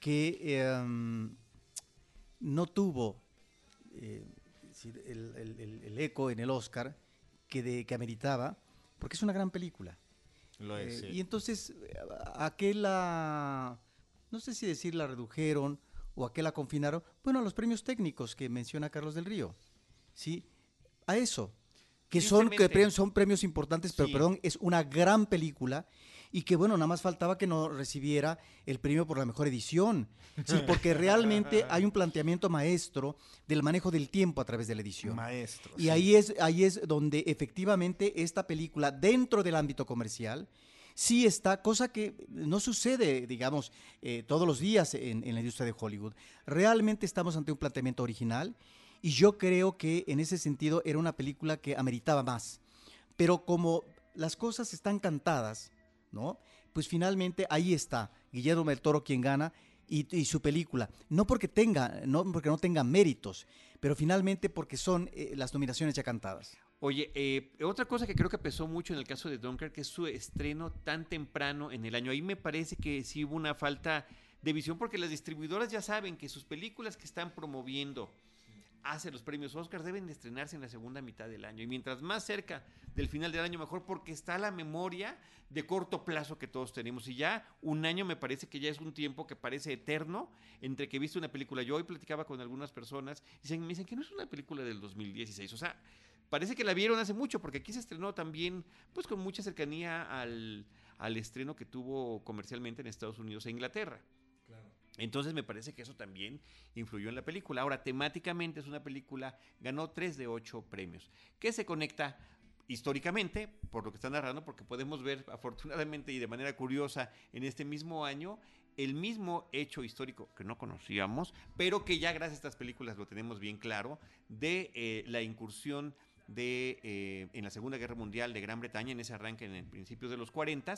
que em, no tuvo eh, el, el- el eco en el Oscar que, de, que ameritaba, porque es una gran película. Lo es, Eh, sí. Y entonces, ¿a qué la, no sé si decir la redujeron o a qué la confinaron? Bueno, a los premios técnicos que menciona Carlos del Río. ¿Sí? A eso. Que son, que son premios importantes, pero Sí. perdón, es una gran película y que bueno, nada más faltaba que no recibiera el premio por la mejor edición. Sí, porque realmente hay un planteamiento maestro del manejo del tiempo a través de la edición. Maestro. Y sí. ahí es, ahí es donde efectivamente esta película, dentro del ámbito comercial, sí está, cosa que no sucede, digamos, eh, todos los días en, en la industria de Hollywood. Realmente estamos ante un planteamiento original y yo creo que en ese sentido era una película que ameritaba más. Pero como las cosas están cantadas, ¿no? Pues finalmente ahí está, Guillermo del Toro quien gana y, su película. No porque tenga, no porque no tenga méritos, pero finalmente porque son eh, las nominaciones ya cantadas. Oye, eh, otra cosa que creo que pesó mucho en el caso de Dunkirk es su estreno tan temprano en el año. Ahí me parece que sí hubo una falta de visión porque las distribuidoras ya saben que sus películas que están promoviendo hacia los premios Oscar deben de estrenarse en la segunda mitad del año. Y mientras más cerca del final del año, mejor, porque está la memoria de corto plazo que todos tenemos. Y ya un año me parece que ya es un tiempo que parece eterno entre que he visto una película. Yo hoy platicaba con algunas personas y me dicen que no es una película del 2016. O sea, parece que la vieron hace mucho, porque aquí se estrenó también, pues con mucha cercanía al, al estreno que tuvo comercialmente en Estados Unidos e Inglaterra. Entonces me parece que eso también influyó en la película. Ahora, temáticamente es una película, ganó 3 de 8 premios, que se conecta históricamente, por lo que está narrando, porque podemos ver afortunadamente y de manera curiosa en este mismo año el mismo hecho histórico que no conocíamos, pero que ya gracias a estas películas lo tenemos bien claro, de eh, la incursión de, eh, en la Segunda Guerra Mundial de Gran Bretaña, en ese arranque en el principio de los 40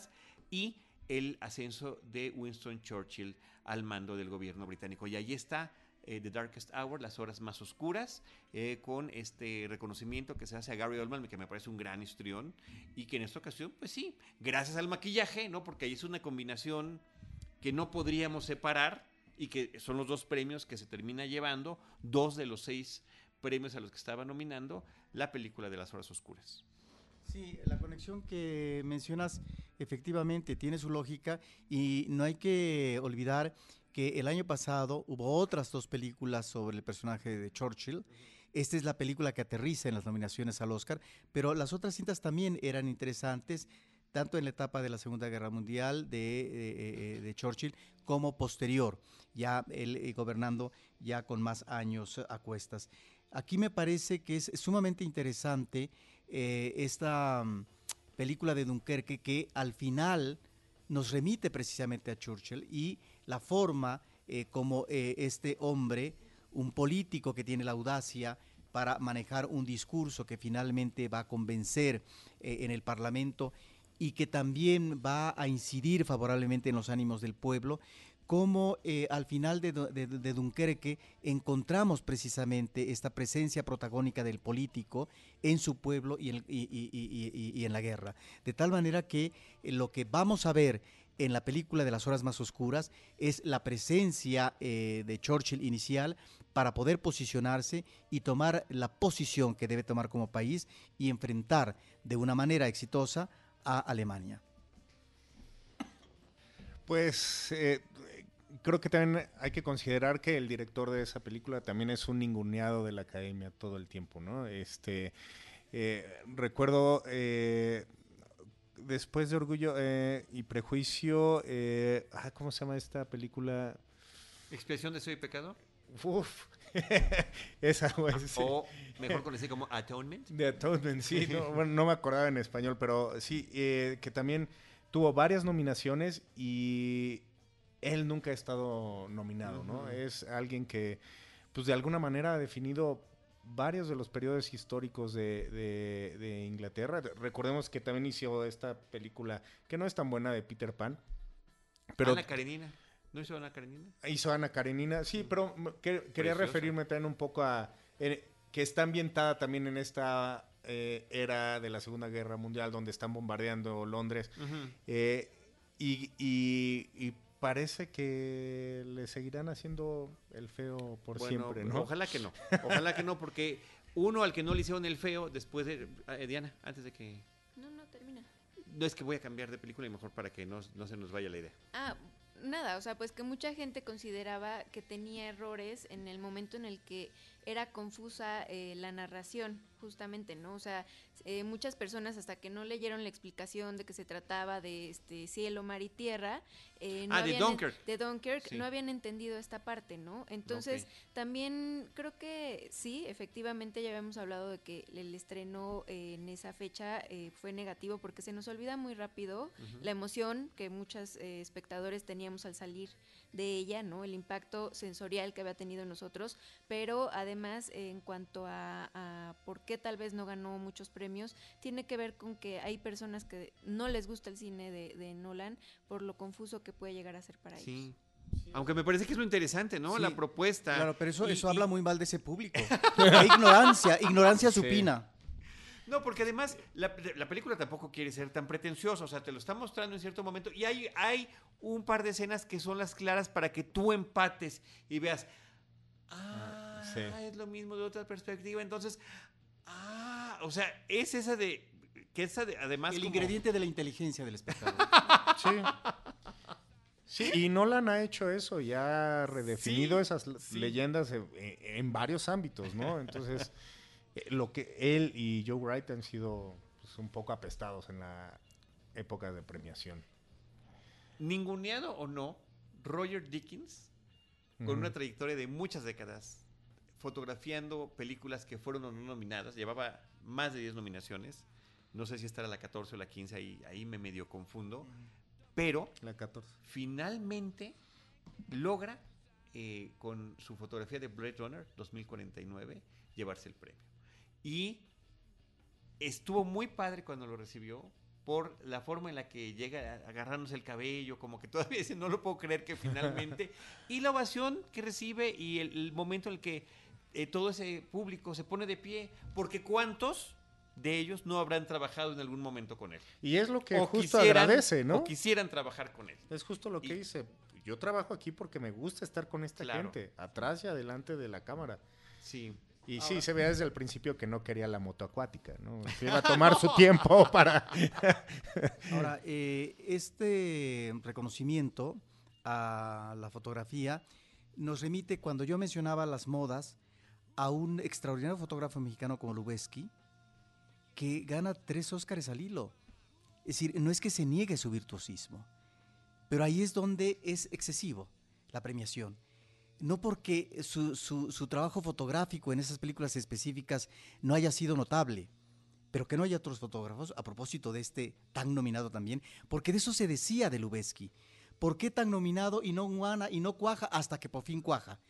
y el ascenso de Winston Churchill al mando del gobierno británico. Y ahí está eh, The Darkest Hour, las horas más oscuras, eh, con este reconocimiento que se hace a Gary Oldman, que me parece un gran histrión, y que en esta ocasión, pues sí, gracias al maquillaje, ¿no? Porque ahí es una combinación que no podríamos separar y que son los dos premios que se termina llevando, dos de los seis premios a los que estaba nominando la película de las horas oscuras. Sí, la conexión que mencionas efectivamente tiene su lógica y no hay que olvidar que el año pasado hubo otras dos películas sobre el personaje de Churchill. Esta es la película que aterriza en las nominaciones al Oscar, pero las otras cintas también eran interesantes, tanto en la etapa de la Segunda Guerra Mundial de, eh, eh, de Churchill como posterior, ya él eh, gobernando ya con más años a cuestas. Aquí me parece que es sumamente interesante eh, esta mm, película de Dunkerque que al final nos remite precisamente a Churchill y la forma eh, como eh, este hombre, un político que tiene la audacia para manejar un discurso que finalmente va a convencer en el Parlamento y que también va a incidir favorablemente en los ánimos del pueblo, como eh, al final de, de- Dunkerque encontramos precisamente esta presencia protagónica del político en su pueblo y en la guerra. De tal manera que eh, lo que vamos a ver en la película de las horas más oscuras es la presencia eh, de Churchill inicial para poder posicionarse y tomar la posición que debe tomar como país y enfrentar de una manera exitosa a Alemania. Pues eh, creo que también hay que considerar que el director de esa película también es un ninguneado de la academia todo el tiempo, ¿no? Este, eh, recuerdo eh, después de Orgullo eh, y Prejuicio, ah, ¿cómo se llama esta película? ¿Expiación de Soy Pecado? Uf, esa, sí. O mejor conocido como Atonement. De Atonement, sí. No, bueno, no me acordaba en español, pero sí, que también tuvo varias nominaciones y él nunca ha estado nominado, ¿no? Es alguien que, pues de alguna manera ha definido varios de los periodos históricos de, de- de Inglaterra. Recordemos que también hizo esta película, que no es tan buena, de Peter Pan. Pero Ana Karenina. ¿No hizo Ana Karenina? hizo Ana Karenina. Sí, pero m- que- quería Preciosa. referirme también un poco a... eh, que está ambientada también en esta eh, era de la Segunda Guerra Mundial, donde están bombardeando Londres. Eh, y, y- y parece que le seguirán haciendo el feo por Bueno, siempre, ¿no? Ojalá que no. Ojalá que no, porque uno al que no le hicieron el feo, después de. eh, Diana, antes de que. No, no, termina. No es que voy a cambiar de película y mejor para que no, no se nos vaya la idea. Ah, nada, o sea, pues que mucha gente consideraba que tenía errores en el momento en el que era confusa eh, la narración, justamente, ¿no? O sea, eh, muchas personas hasta que no leyeron la explicación de que se trataba de este cielo, mar y tierra, eh, no Ah, de habían en- Dunkirk. de Dunkirk, Sí. no habían entendido esta parte, ¿no? Entonces, también creo que sí, efectivamente ya habíamos hablado de que el estreno en esa fecha fue negativo porque se nos olvida muy rápido la emoción que muchos espectadores teníamos al salir de ella, ¿no? El impacto sensorial que había tenido en nosotros, pero además eh, en cuanto a, a por qué tal vez no ganó muchos premios, tiene que ver con que hay personas que no les gusta el cine de, de Nolan por lo confuso que puede llegar a ser para ellos. Sí. Aunque me parece que es lo interesante, ¿no? Sí, la propuesta. Claro, pero eso, Y- eso y- habla muy mal de ese público. Ignorancia, ignorancia Sí. supina. No, porque además la, la película tampoco quiere ser tan pretenciosa, o sea, te lo está mostrando en cierto momento y hay, hay un par de escenas que son las claras para que tú empates y veas, Ah, sí. es lo mismo de otra perspectiva, entonces, ah, o sea, es esa de, que esa de, además... El como- ingrediente de la inteligencia del espectador. Sí. Sí, y Nolan ha hecho eso, ya ha redefinido Sí, esas sí. leyendas en, en varios ámbitos, ¿no? Entonces, eh, lo que él y Joe Wright han sido pues, un poco apestados en la época de premiación. Ninguneado o no, Roger Dickens, con una trayectoria de muchas décadas, fotografiando películas que fueron nominadas, llevaba más de 10 nominaciones, no sé si esta era la 14 o la 15, ahí, ahí me medio confundo, pero La 14. finalmente logra eh, con su fotografía de Blade Runner 2049 llevarse el premio. Y estuvo muy padre cuando lo recibió por la forma en la que llega a- agarrándose el cabello, como que todavía dice, no lo puedo creer que finalmente, y la ovación que recibe y el, el momento en el que eh, todo ese público se pone de pie, porque cuántos de ellos no habrán trabajado en algún momento con él. Y es lo que O justo quisieran- agradece, ¿no? O quisieran trabajar con él. Es justo lo que Y- dice. Yo trabajo aquí porque me gusta estar con esta Claro. gente, atrás y adelante de la cámara. Sí. Y sí, se veía desde el principio que no quería la moto acuática, ¿no? Se iba a tomar su tiempo para... Ahora, eh, este reconocimiento a la fotografía nos remite, cuando yo mencionaba las modas, a un extraordinario fotógrafo mexicano como Lubeski, que gana tres Óscares al hilo. Es decir, no es que se niegue su virtuosismo, pero ahí es donde es excesivo la premiación. No porque su, su- su trabajo fotográfico en esas películas específicas no haya sido notable, pero que no haya otros fotógrafos, a propósito de este tan nominado también, porque de eso se decía de Lubeski. ¿Por qué tan nominado y no guana y no cuaja hasta que por fin cuaja?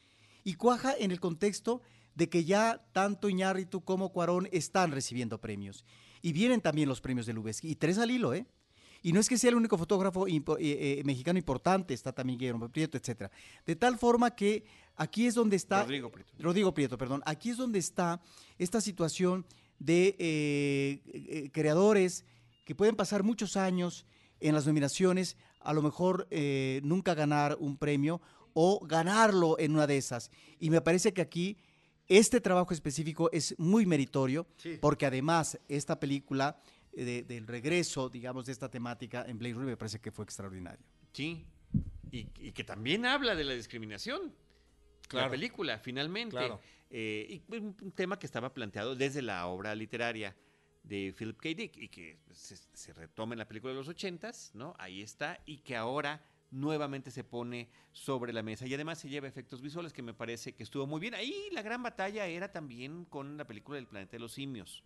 Y cuaja en el contexto de que ya tanto Iñárritu como Cuarón están recibiendo premios. Y vienen también los premios de Lubeski, y tres al hilo, ¿eh? Y no es que sea el único fotógrafo impo- eh, eh, mexicano importante, está también Guillermo Prieto, etcétera. De tal forma que aquí es donde está... Rodrigo Prieto. Rodrigo Prieto, perdón. Aquí es donde está esta situación de eh, creadores que pueden pasar muchos años en las nominaciones, a lo mejor nunca ganar un premio o ganarlo en una de esas. Y me parece que aquí este trabajo específico es muy meritorio, porque además esta película eh, de- del regreso, digamos, de esta temática en Blade Runner me parece que fue extraordinario. Sí. Y, y que también habla de la discriminación. La Claro. película, finalmente. Claro. Eh, y un, un tema que estaba planteado desde la obra literaria de Philip K. Dick y que se, se retoma en la película de los ochentas, ¿no? Ahí está. Y que ahora nuevamente se pone sobre la mesa y además se lleva efectos visuales que me parece que estuvo muy bien. Ahí la gran batalla era también con la película del planeta de los simios.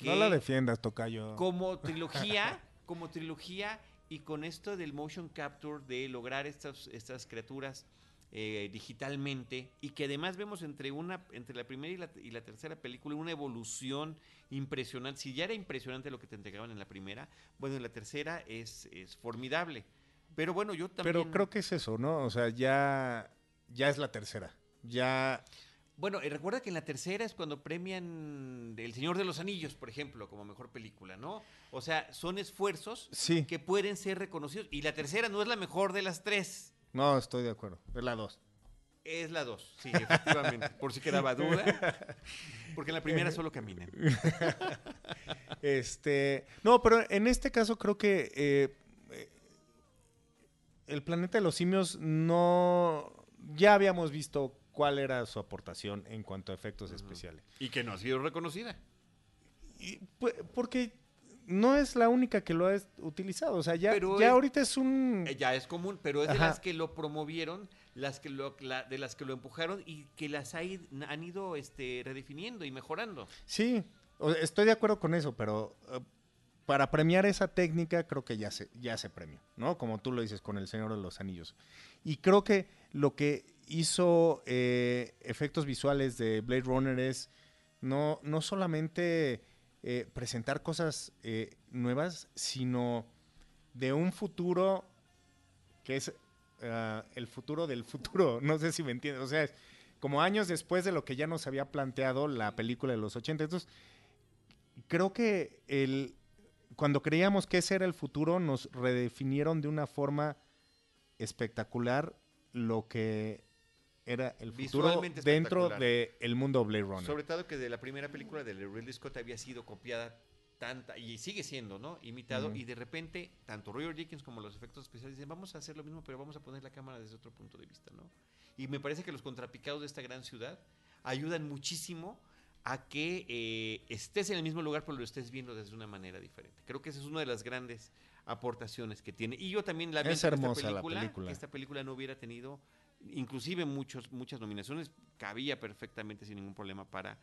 No que- la defiendas, Tocayo. como trilogía, como trilogía y con esto del motion capture de lograr estas, estas criaturas eh, digitalmente y que además vemos entre una entre la primera y la, y la tercera película una evolución impresionante. Si ya era impresionante lo que te entregaban en la primera, bueno, en la tercera es, es formidable. Pero bueno, yo también... Pero creo que es eso, ¿no? O sea, ya, ya es la tercera. Ya Bueno, y recuerda que en la tercera es cuando premian El Señor de los Anillos, por ejemplo, como mejor película, ¿no? O sea, son esfuerzos Sí. que pueden ser reconocidos. Y la tercera no es la mejor de las tres. No, estoy de acuerdo. Es la dos. Es la dos, sí, efectivamente. por si quedaba duda. Porque en la primera solo caminan. Este, no, pero en este caso creo que eh, el planeta de los simios no, ya habíamos visto cuál era su aportación en cuanto a efectos especiales. Y que no ha sido reconocida. Y, pu- porque no es la única que lo ha utilizado, o sea, ya, Pero ya es- ahorita es un... Eh, Ya es común, pero es de Ajá. las que lo promovieron, las que lo, la- de las que lo empujaron y que las ha id- han ido este, redefiniendo y mejorando. Sí, estoy de acuerdo con eso, pero eh, para premiar esa técnica creo que ya se, ya se premió, ¿no? Como tú lo dices con El Señor de los Anillos. Y creo que lo que hizo eh, efectos visuales de Blade Runner es no, no solamente eh, presentar cosas eh, nuevas, sino de un futuro que es ah, el futuro del futuro. No sé si me entiendes. O sea, es como años después de lo que ya nos había planteado la película de los 80. Entonces, creo que el, cuando creíamos que ese era el futuro, nos redefinieron de una forma espectacular lo que era el futuro dentro del mundo Blade Runner. Sobre todo que de la primera película de Ridley Scott había sido copiada tanta, y sigue siendo, ¿no? Imitado, y de repente, tanto Roger Dickens como los efectos especiales dicen, vamos a hacer lo mismo, pero vamos a poner la cámara desde otro punto de vista, ¿no? Y me parece que los contrapicados de esta gran ciudad ayudan muchísimo a que eh, estés en el mismo lugar, pero lo estés viendo desde una manera diferente. Creo que esa es una de las grandes aportaciones que tiene. Y yo también lamento Es que esta hermosa la película, película. que esta película no hubiera tenido inclusive muchos, muchas nominaciones, cabía perfectamente sin ningún problema para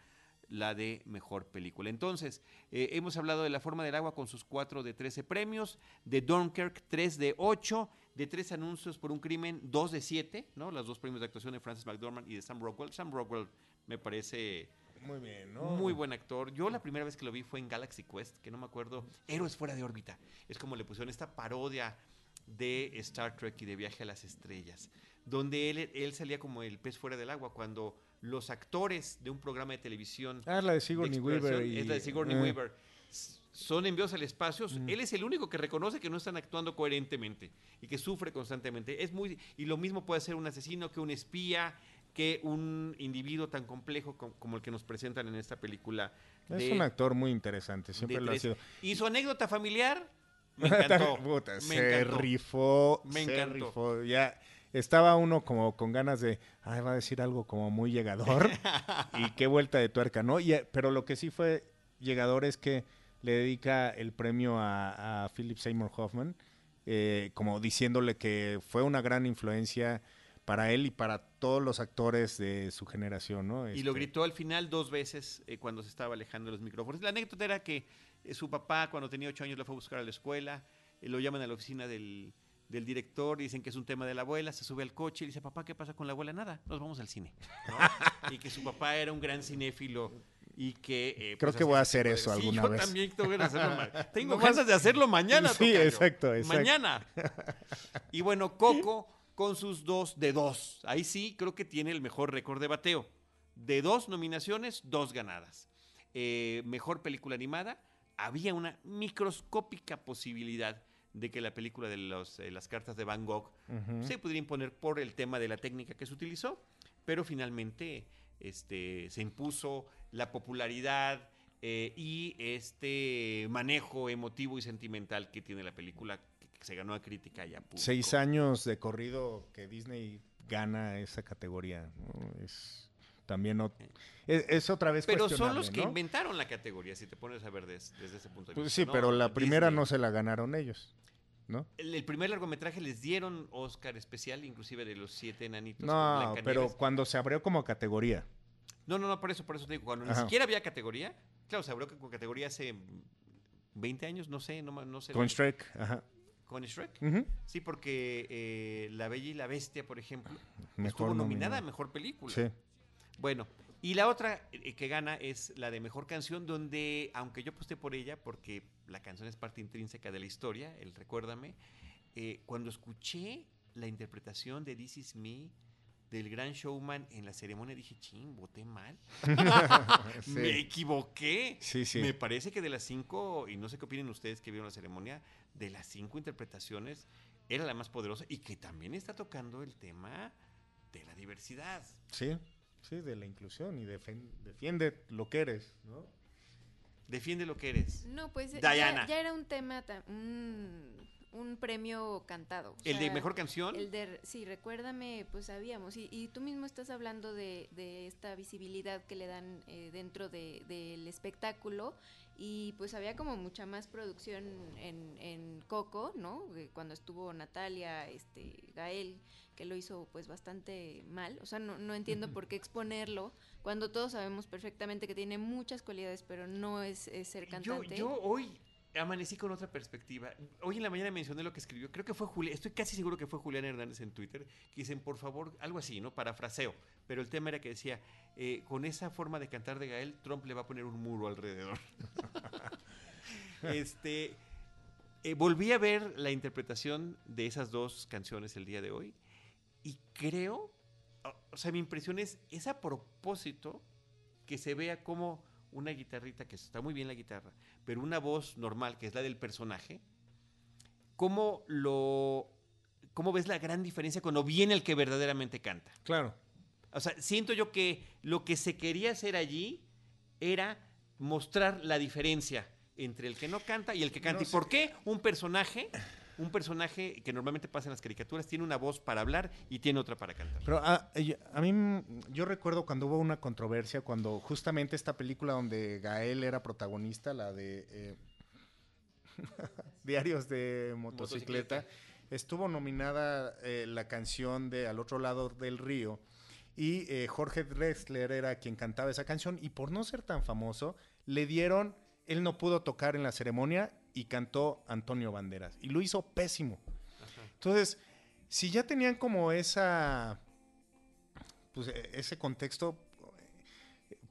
la de mejor película. Entonces, eh, hemos hablado de La forma del agua con sus 4 de 13 premios, de Dunkirk 3 de 8, de 3 anuncios por un crimen 2 de 7, ¿no? Los dos premios de actuación de Francis McDormand y de Sam Rockwell. Sam Rockwell me parece Muy bien, muy buen actor. Yo la primera vez que lo vi fue en Galaxy Quest, que no me acuerdo, Héroes fuera de órbita. Es como le pusieron esta parodia de Star Trek y de Viaje a las Estrellas, donde él, él salía como el pez fuera del agua, cuando los actores de un programa de televisión Ah, la de Sigourney Weaver. Y, es la de Sigourney eh, Weaver, son enviados al espacio, él es el único que reconoce que no están actuando coherentemente y que sufre constantemente. Es muy y lo mismo puede ser un asesino que un espía, que un individuo tan complejo co- como, el que nos presentan en esta película. Es un actor muy interesante, siempre lo ha sido. Y su anécdota familiar me encantó. Puta, me se encantó. rifó, Me se encantó. rifó. Ya estaba uno como con ganas de, ay, va a decir algo como muy llegador y qué vuelta de tuerca, ¿no? Y, eh, pero lo que sí fue llegador es que le dedica el premio a, a Philip Seymour Hoffman, eh, como diciéndole que fue una gran influencia para él y para todos los actores de su generación, ¿no? Y lo Este, gritó al final dos veces eh, cuando se estaba alejando de los micrófonos. La anécdota era que eh, su papá, cuando tenía ocho años, lo fue a buscar a la escuela. eh, lo llaman a la oficina del, del director, dicen que es un tema de la abuela. Se sube al coche y dice: Papá, ¿qué pasa con la abuela? Nada, nos vamos al cine. ¿no? y que su papá era un gran cinéfilo. Y que. eh, Creo pues, que voy a hacer eso Sí, alguna yo vez. también tengo ganas de hacerlo. ma- Tengo ganas de hacerlo mañana. Sí, exacto. Mañana. Y bueno, Coco con sus dos de dos. Ahí sí creo que tiene el mejor récord de bateo. De dos nominaciones, dos ganadas. Eh, mejor película animada, había una microscópica posibilidad de que la película de los, eh, las cartas de Van Gogh se pudiera imponer por el tema de la técnica que se utilizó, pero finalmente este, se impuso la popularidad eh, y este manejo emotivo y sentimental que tiene la película, se ganó a crítica y a público. Seis años de corrido que Disney gana esa categoría. ¿no? Es también ot- es, es otra vez Pero son los que ¿no? inventaron la categoría, si te pones a ver des- desde ese punto de Pues vista. sí, ¿no? pero la primera Disney. no se la ganaron ellos, ¿no? El, el primer largometraje les dieron Oscar especial, inclusive de los siete enanitos. No, pero cuando se abrió como categoría. No, no, no, por eso, por eso te digo, cuando ni siquiera había categoría, claro, se abrió con categoría hace 20 años, no sé, no, no sé. Con Shrek, ajá. ¿Con Shrek? Sí, porque eh, La Bella y la Bestia, por ejemplo, Mejor estuvo nominada a. Mejor Película. Sí. Bueno, y la otra eh, que gana es la de Mejor Canción, donde, aunque yo aposté por ella, porque la canción es parte intrínseca de la historia, el Recuérdame, eh, cuando escuché la interpretación de This Is Me del Gran Showman en la ceremonia dije, ching, voté mal. Sí. Me equivoqué. Sí, sí. Me parece que de las cinco, y no sé qué opinen ustedes que vieron la ceremonia, de las cinco interpretaciones era la más poderosa y que también está tocando el tema de la diversidad. Sí, sí, de la inclusión y defiende lo que eres, ¿no? Defiende lo que eres. No, pues eh, ya, Diana. ya era un tema, un, un premio cantado. o El de mejor canción. El de, sí, recuérdame, pues sabíamos. Y, y tú mismo estás hablando de, de esta visibilidad que le dan eh, dentro de- del espectáculo. Y pues había como mucha más producción en, en Coco, ¿no? Eh, Cuando estuvo Natalia, este, Gael, que lo hizo pues bastante mal. O sea, no, no entiendo por qué exponerlo cuando todos sabemos perfectamente que tiene muchas cualidades, pero no es, es ser Yo, cantante. yo hoy amanecí con otra perspectiva. Hoy en la mañana mencioné lo que escribió. Creo que fue Julián, estoy casi seguro que fue Julián Hernández en Twitter, que dicen, por favor, algo así, ¿no? Parafraseo. Pero el tema era que decía, eh, con esa forma de cantar de Gael, Trump le va a poner un muro alrededor. este, eh, volví a ver la interpretación de esas dos canciones el día de hoy y creo, o- sea, mi impresión es, es a propósito que se vea como una guitarrita, que está muy bien la guitarra, pero una voz normal, que es la del personaje, ¿cómo lo... ¿Cómo ves la gran diferencia cuando viene el que verdaderamente canta? Claro. O sea, siento yo que lo que se quería hacer allí era mostrar la diferencia entre el que no canta y el que canta. No ¿Y por qué un personaje, un personaje que normalmente pasa en las caricaturas, tiene una voz para hablar y tiene otra para cantar? Pero a, a mí, mm, yo recuerdo cuando hubo una controversia, cuando justamente esta película donde Gael era protagonista, la de eh, Diarios de motocicleta, estuvo nominada eh, la canción de Al otro lado del río y eh, Jorge Drexler era quien cantaba esa canción y por no ser tan famoso le dieron, él no pudo tocar en la ceremonia y cantó Antonio Banderas y lo hizo pésimo. Entonces, si ya tenían como esa, pues e- ese contexto,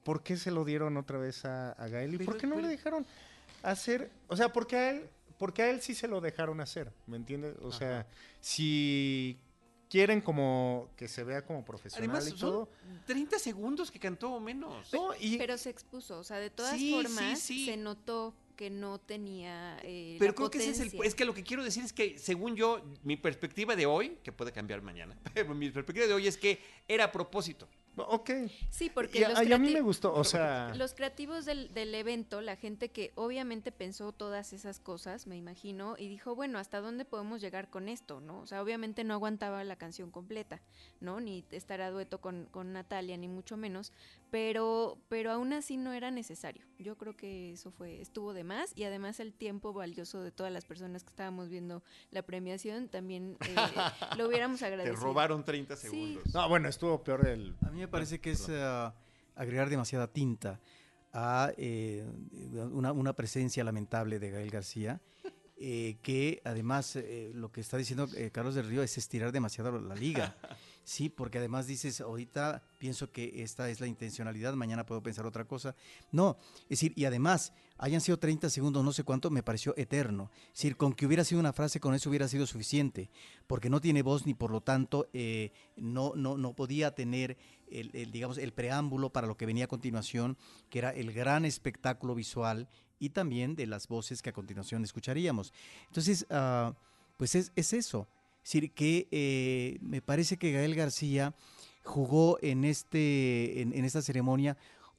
¿por qué se lo dieron otra vez a, a Gael? ¿Y por Pero- qué no pero- le dejaron hacer? O sea, porque a él, porque a él sí se lo dejaron hacer, ¿me entiendes? O sea, si quieren como que se vea como profesional Además, y son todo. 30 segundos que cantó o menos. No, y, Pero se expuso, o sea, de todas Sí, sí, formas sí. se notó que no tenía eh, Pero la creo que ese es el. Es que lo que quiero decir es que, según yo, mi perspectiva de hoy, que puede cambiar mañana, pero mi perspectiva de hoy es que era a propósito. ok. Sí, porque Y a, los, y a mí me gustó, o sea, los creativos del, del evento, la gente que obviamente pensó todas esas cosas, me imagino, y dijo, bueno, ¿hasta dónde podemos llegar con esto? ¿no? O sea, obviamente no aguantaba la canción completa, ¿no? Ni estar a dueto con, con Natalia, ni mucho menos, pero, pero aún así no era necesario. Yo creo que eso fue, estuvo de más, y además el tiempo valioso de todas las personas que estábamos viendo la premiación también eh, lo hubiéramos Te agradecido. robaron 30 Sí. segundos. no, bueno, estuvo peor el... A mí me parece que es ah, agregar demasiada tinta a eh, una, una presencia lamentable de Gael García, eh, que además eh, lo que está diciendo eh, Carlos del Río es estirar demasiado la liga. Sí, porque además dices, ahorita pienso que esta es la intencionalidad, mañana puedo pensar otra cosa. No, es decir, y además, hayan sido 30 segundos, no sé cuánto, me pareció eterno. Es decir, con que hubiera sido una frase, con eso hubiera sido suficiente, porque no tiene voz ni por lo tanto eh, no, no, no podía tener el, el, digamos, el preámbulo para lo que venía a continuación, que era el gran espectáculo visual y también de las voces que a continuación escucharíamos. Entonces, ah, pues es, es eso. Decir, que eh, me parece que Gael García jugó en, este, en, esta ceremonia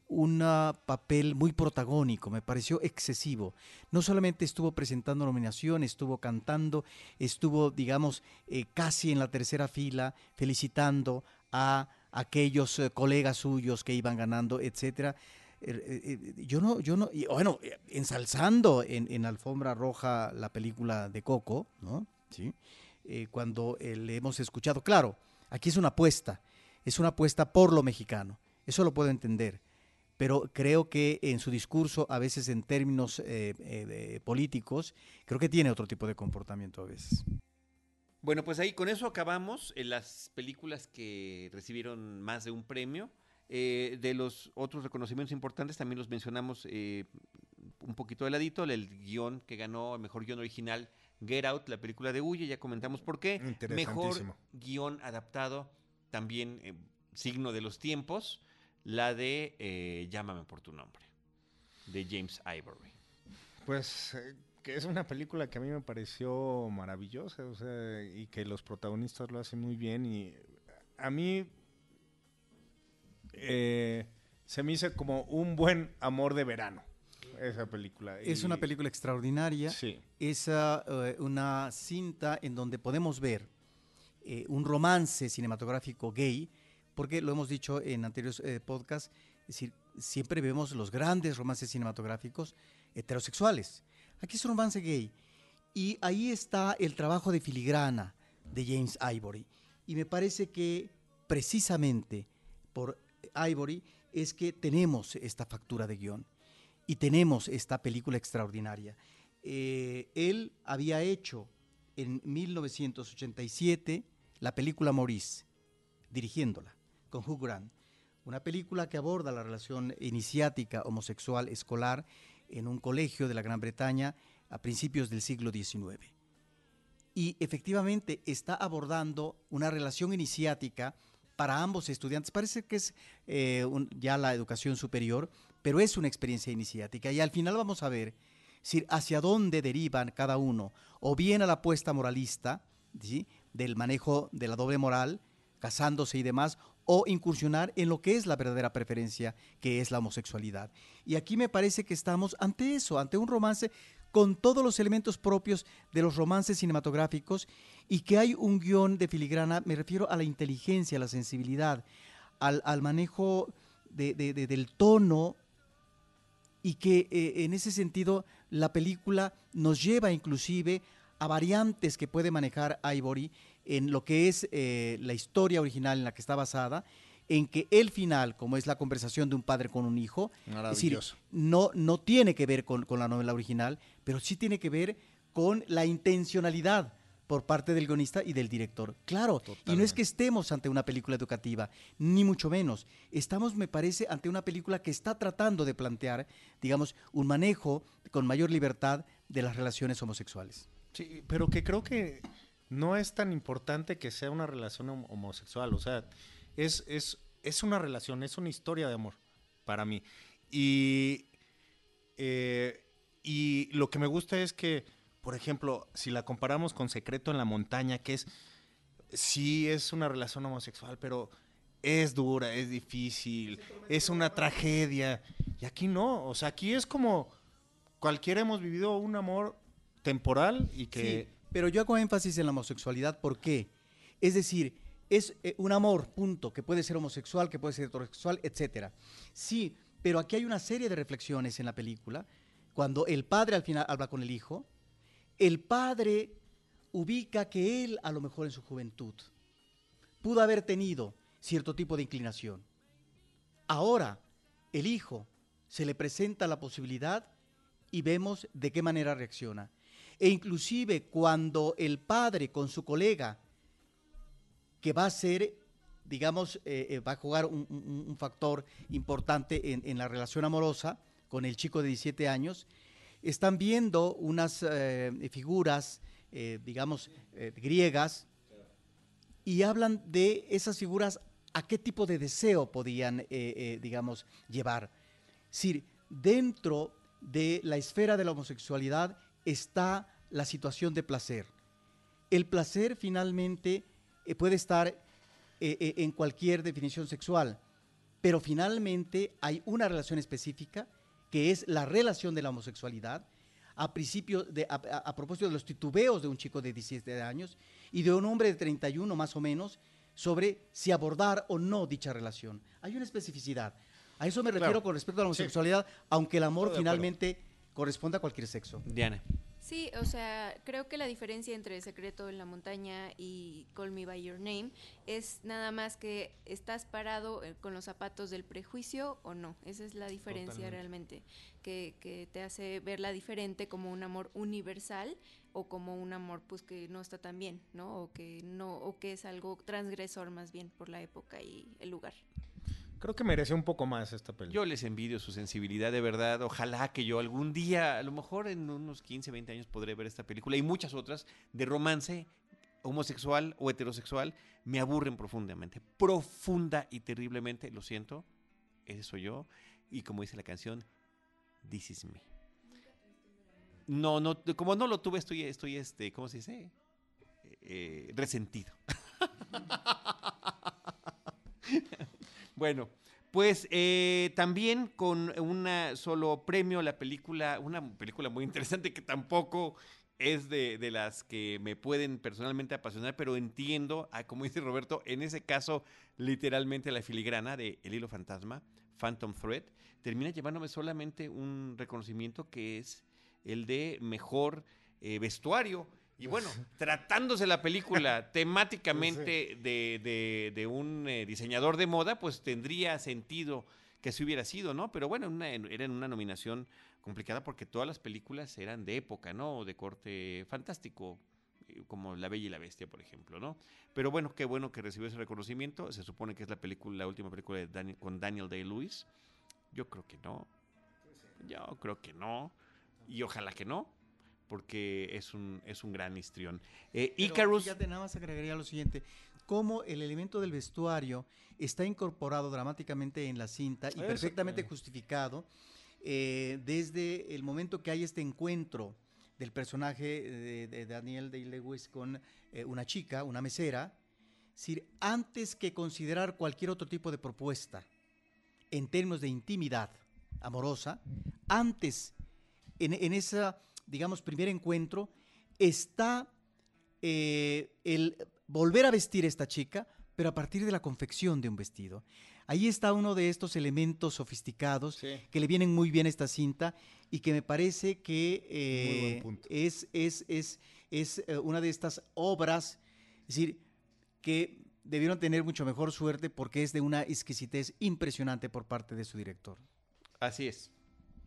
un papel muy protagónico, me pareció excesivo. No solamente estuvo presentando nominación, estuvo cantando, estuvo, digamos, eh, casi en la tercera fila, felicitando a aquellos eh, colegas suyos que iban ganando, etcétera. Eh, yo no, yo no, bueno, ensalzando en, en Alfombra Roja la película de Coco, ¿no? Sí. Eh, cuando eh, le hemos escuchado, claro, aquí es una apuesta, es una apuesta por lo mexicano, eso lo puedo entender, pero creo que en su discurso, a veces en términos eh, políticos, creo que tiene otro tipo de comportamiento a veces. Bueno, pues ahí con eso acabamos las películas que recibieron más de un premio. De los otros reconocimientos importantes también los mencionamos un poquito de ladito, el guion que ganó el mejor guion original, Get Out, la película de Huye, ya comentamos por qué. Mejor guion adaptado, también eh, signo de los tiempos, la de eh, Llámame por tu nombre, de James Ivory. Pues eh, que es una película que a mí me pareció maravillosa, o sea, y que los protagonistas lo hacen muy bien y a mí se me hizo como un buen amor de verano esa película. Es Y- una película extraordinaria. Sí. Es ah, eh, una cinta en donde podemos ver eh, un romance cinematográfico gay, porque lo hemos dicho en anteriores eh, podcasts, es decir, siempre vemos los grandes romances cinematográficos heterosexuales. Aquí es un romance gay. Y ahí está el trabajo de filigrana de James Ivory. Y me parece que precisamente por Ivory es que tenemos esta factura de guion y tenemos esta película extraordinaria. Eh, él había hecho en 1987 la película Maurice, dirigiéndola con Hugh Grant, una película que aborda la relación iniciática homosexual escolar en un colegio de la Gran Bretaña a principios del siglo XIX. Y efectivamente está abordando una relación iniciática para ambos estudiantes. Parece que es eh, ya la educación superior, pero es una experiencia iniciática. Y al final vamos a ver si hacia dónde derivan cada uno, o bien a la apuesta moralista, del manejo de la doble moral, casándose y demás, o incursionar en lo que es la verdadera preferencia, que es la homosexualidad. Y aquí me parece que estamos ante eso, ante un romance con todos los elementos propios de los romances cinematográficos y que hay un guion de filigrana, me refiero a la inteligencia, a la sensibilidad, al, manejo de- de- de- del tono y que eh, en ese sentido la película nos lleva inclusive a variantes que puede manejar Ivory en lo que es eh, la historia original en la que está basada, en que el final, como es la conversación de un padre con un hijo, es decir, Maravilloso. no, no tiene que ver con, con la novela original, pero sí tiene que ver con la intencionalidad por parte del guionista y del director. Claro, y no es que estemos ante una película educativa, ni mucho menos. Estamos, me parece, ante una película que está tratando de plantear, digamos, un manejo con mayor libertad de las relaciones homosexuales. Sí, pero que creo que no es tan importante que sea una relación hom- homosexual. O sea, es, es, es una relación, es una historia de amor para mí. Y, eh, y lo que me gusta es que, por ejemplo, si la comparamos con Secreto en la Montaña, que es, sí es una relación homosexual, pero es dura, es difícil, es una tragedia. Y aquí no, o sea, aquí es como cualquiera hemos vivido un amor temporal y que... Sí, pero yo hago énfasis en la homosexualidad, ¿por qué? Es decir, es eh, un amor, punto, que puede ser homosexual, que puede ser heterosexual, etcétera. Sí, pero aquí hay una serie de reflexiones en la película, cuando el padre al final habla con el hijo, el padre ubica que él, a lo mejor en su juventud, pudo haber tenido cierto tipo de inclinación. Ahora, el hijo se le presenta la posibilidad y vemos de qué manera reacciona. E inclusive cuando el padre con su colega, que va a ser, digamos, eh, eh, va a jugar un, factor importante en la relación amorosa con el chico de 17 años, están viendo unas eh, figuras, eh, digamos, eh, griegas, y hablan de esas figuras a qué tipo de deseo podían, digamos, llevar. Es dentro de la esfera de la homosexualidad está la situación de placer. El placer finalmente puede estar en cualquier definición sexual, pero finalmente hay una relación específica que es la relación de la homosexualidad a, principio de, a, propósito de los titubeos de un chico de 17 años y de un hombre de 31 más o menos sobre si abordar o no dicha relación. Hay una especificidad. A eso me refiero Claro. con respecto a la Sí. homosexualidad, aunque el amor finalmente corresponde a cualquier sexo. Diana. Sí, o sea, creo que la diferencia entre Secreto en la Montaña y Call Me By Your Name es nada más que estás parado eh, con los zapatos del prejuicio o no. Esa es la diferencia Totalmente. realmente, que, que te hace verla diferente como un amor universal o como un amor pues que no está tan bien, ¿no? O que no o que es algo transgresor más bien por la época y el lugar. Creo que mereció un poco más esta película. Yo les envidio su sensibilidad de verdad. Ojalá que yo algún día, a lo mejor en unos 15, 20 años, podré ver esta película y muchas otras de romance homosexual o heterosexual, me aburren profundamente. Profunda y terriblemente, lo siento, ese soy yo. Y como dice la canción, This is me. No, no, como no lo tuve, estoy, estoy, este, ¿cómo se dice? Eh, resentido. bueno, pues eh, también con un solo premio la película, una película muy interesante que tampoco es de, de, las que me pueden personalmente apasionar, pero entiendo, a, como dice Roberto, en ese caso, literalmente la filigrana de El Hilo Fantasma, Phantom Thread, termina llevándome solamente un reconocimiento que es el de mejor eh, vestuario. Y bueno, tratándose la película temáticamente de, de, de, un eh, diseñador de moda, pues tendría sentido que así hubiera sido, ¿no? Pero bueno, una, era en una nominación complicada porque todas las películas eran de época, ¿no? De corte fantástico, eh, como La Bella y la Bestia, por ejemplo, ¿no? Pero bueno, qué bueno que recibió ese reconocimiento. Se supone que es la película, la última película de Daniel, con Daniel Day-Lewis. Yo creo que no. Yo creo que no. Y ojalá que no, porque es un, es un gran histrión. Eh, Icarus. Fíjate, nada más agregaría lo siguiente: cómo el elemento del vestuario está incorporado dramáticamente en la cinta y Eso, perfectamente eh. justificado eh, desde el momento que hay este encuentro del personaje de, de Daniel Day-Lewis con eh, una chica, una mesera. Es decir, antes que considerar cualquier otro tipo de propuesta en términos de intimidad amorosa, antes, en, en ese, digamos, primer encuentro, está eh, el volver a vestir a esta chica, pero a partir de la confección de un vestido. Ahí está uno de estos elementos sofisticados Sí. que le vienen muy bien a esta cinta y que me parece que eh, es, es, es, es eh, una de estas obras, es decir, que debieron tener mucho mejor suerte porque es de una exquisitez impresionante por parte de su director. Así es.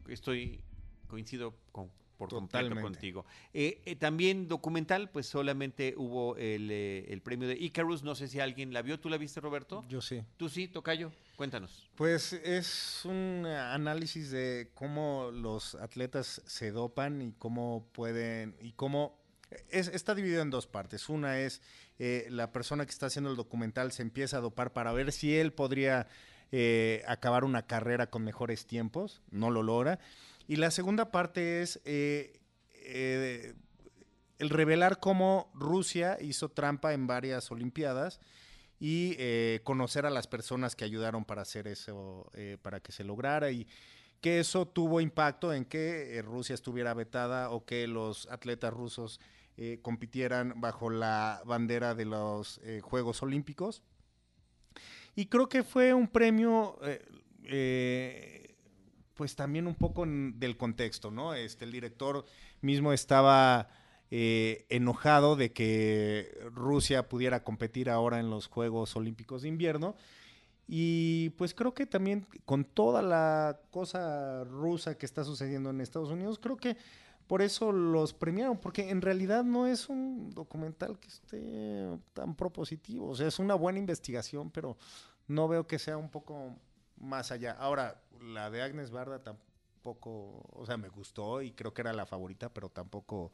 Estoy, coincido con, por completo Totalmente. contigo. Eh, eh, también documental, pues solamente hubo el, eh, el premio de Icarus. No sé si alguien la vio. ¿Tú la viste, Roberto? Yo sí. Tú sí, Tocayo. Cuéntanos. Pues es un análisis de cómo los atletas se dopan y cómo pueden y cómo es- está dividido en dos partes. Una es eh, la persona que está haciendo el documental se empieza a dopar para ver si él podría eh, acabar una carrera con mejores tiempos, no lo logra. Y la segunda parte es eh, eh, el revelar cómo Rusia hizo trampa en varias Olimpiadas y eh, conocer a las personas que ayudaron para hacer eso, para que se lograra y que eso tuvo impacto en que Rusia estuviera vetada o que los atletas rusos compitieran bajo la bandera de los Juegos Olímpicos. Y creo que fue un premio, pues también un poco del contexto, ¿no? Este, el director mismo estaba eh, enojado de que Rusia pudiera competir ahora en los Juegos Olímpicos de Invierno. Y pues creo que también con toda la cosa rusa que está sucediendo en Estados Unidos, creo que por eso los premiaron, porque en realidad no es un documental que esté tan propositivo, o sea, es una buena investigación, pero no veo que sea un poco más allá. Ahora, la de Agnes Barda tampoco, o sea, me gustó y creo que era la favorita, pero tampoco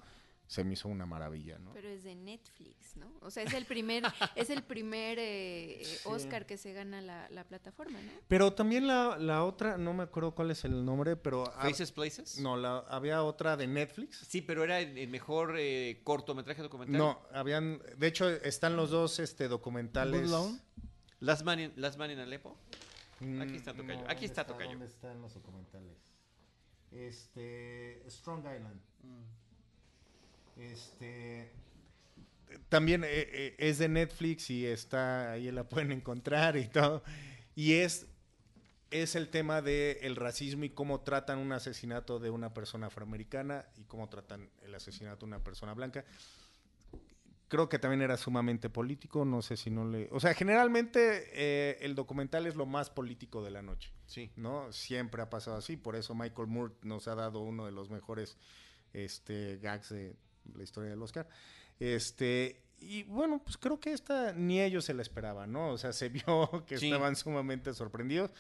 se me hizo una maravilla, ¿no? Pero es de Netflix, ¿no? O sea, es el primer, es el primer eh, eh, Oscar que se gana la, la plataforma, ¿no? Pero también la, la otra, no me acuerdo cuál es el nombre, pero... Faces Places. no, la, había otra de Netflix. Sí, pero era el, el mejor eh, cortometraje documental. No, habían, de hecho están los dos este documentales. Last Man in, Last Man in Aleppo. Mm, Aquí está, Tocayo. Aquí ¿dónde está, Tocayo. ¿Dónde están los documentales? Este, Strong Island. Este, también eh, eh, es de Netflix y está ahí la pueden encontrar y todo. Y es es el tema del el racismo y cómo tratan un asesinato de una persona afroamericana y cómo tratan el asesinato de una persona blanca. Creo que también era sumamente político, no sé si no le... O sea, generalmente eh, el documental es lo más político de la noche, Sí. ¿no? Siempre ha pasado así, por eso Michael Moore nos ha dado uno de los mejores este, gags de la historia del Oscar. Este, y bueno, pues creo que esta ni ellos se la esperaban, ¿no? O sea, se vio que Sí. estaban sumamente sorprendidos.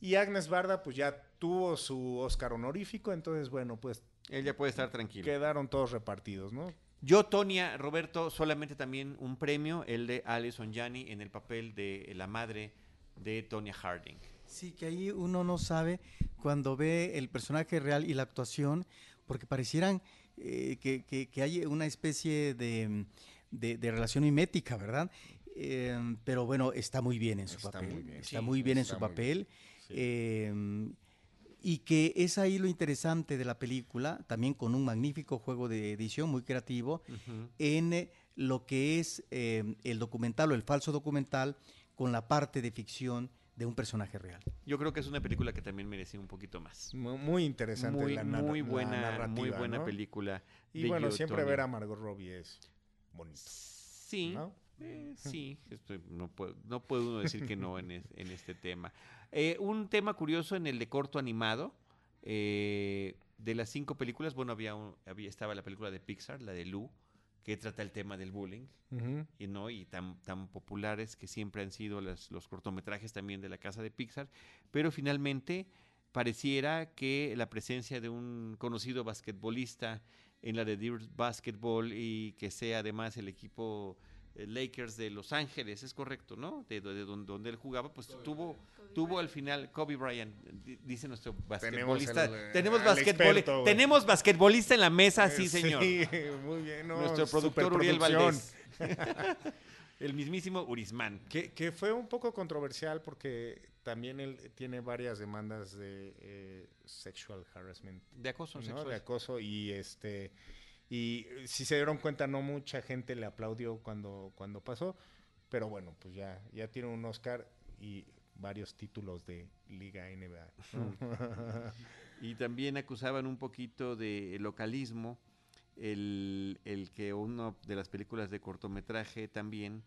Y Agnes Barda, pues ya tuvo su Oscar honorífico, entonces, bueno, pues Él ya puede estar tranquilo. quedaron todos repartidos, ¿no? Yo, Tonia, Roberto, solamente también un premio, el de Alison Janney en el papel de la madre de Tonya Harding. Sí, que ahí uno no sabe cuando ve el personaje real y la actuación, porque parecieran eh, que, que- que hay una especie de, de- de relación mimética, ¿verdad? Eh, pero bueno, está muy bien en su Está papel. muy bien, está sí, muy bien en su papel. Sí. Eh, y que es ahí lo interesante de la película, también con un magnífico juego de edición muy creativo, en eh, lo que es eh, el documental o el falso documental con la parte de ficción de un personaje real. Yo creo que es una película que también merecía un poquito más. Mu- Muy interesante Muy, la, muy buena, muy narrativa, buena ¿no? película. Y de bueno, Yo, siempre ver a Margot Robbie es bonito. Sí, ¿no? eh, sí, estoy- no, puedo, no puede uno decir que no en, es- en este tema. Eh, un tema curioso en el de corto animado, eh, de las cinco películas, bueno, había, un- había estaba la película de Pixar, la de Lou, que trata el tema del bullying, y no y tan, tan populares que siempre han sido las- los cortometrajes también de la casa de Pixar, pero finalmente pareciera que la presencia de un conocido basquetbolista en la de Deer Basketball y que sea además el equipo Lakers de Los Ángeles, es correcto, ¿no? De, de donde, donde él jugaba, pues tuvo tuvo al final Kobe Bryant, di- dice nuestro basquetbolista. el, eh, tenemos al basquetbol, experto, güey. tenemos basquetbolista en la mesa, sí, Eh, señor. muy bien. no, Nuestro productor Uriel. Valdés. El mismísimo Urismán. Que, que fue un poco controversial porque también él tiene varias demandas de eh, sexual harassment, De acoso ¿no? sexual. de acoso y este y si se dieron cuenta no mucha gente le aplaudió cuando cuando pasó, pero bueno pues ya ya tiene un Oscar y varios títulos de Liga NBA. Y también acusaban un poquito de localismo el, el que una de las películas de cortometraje también,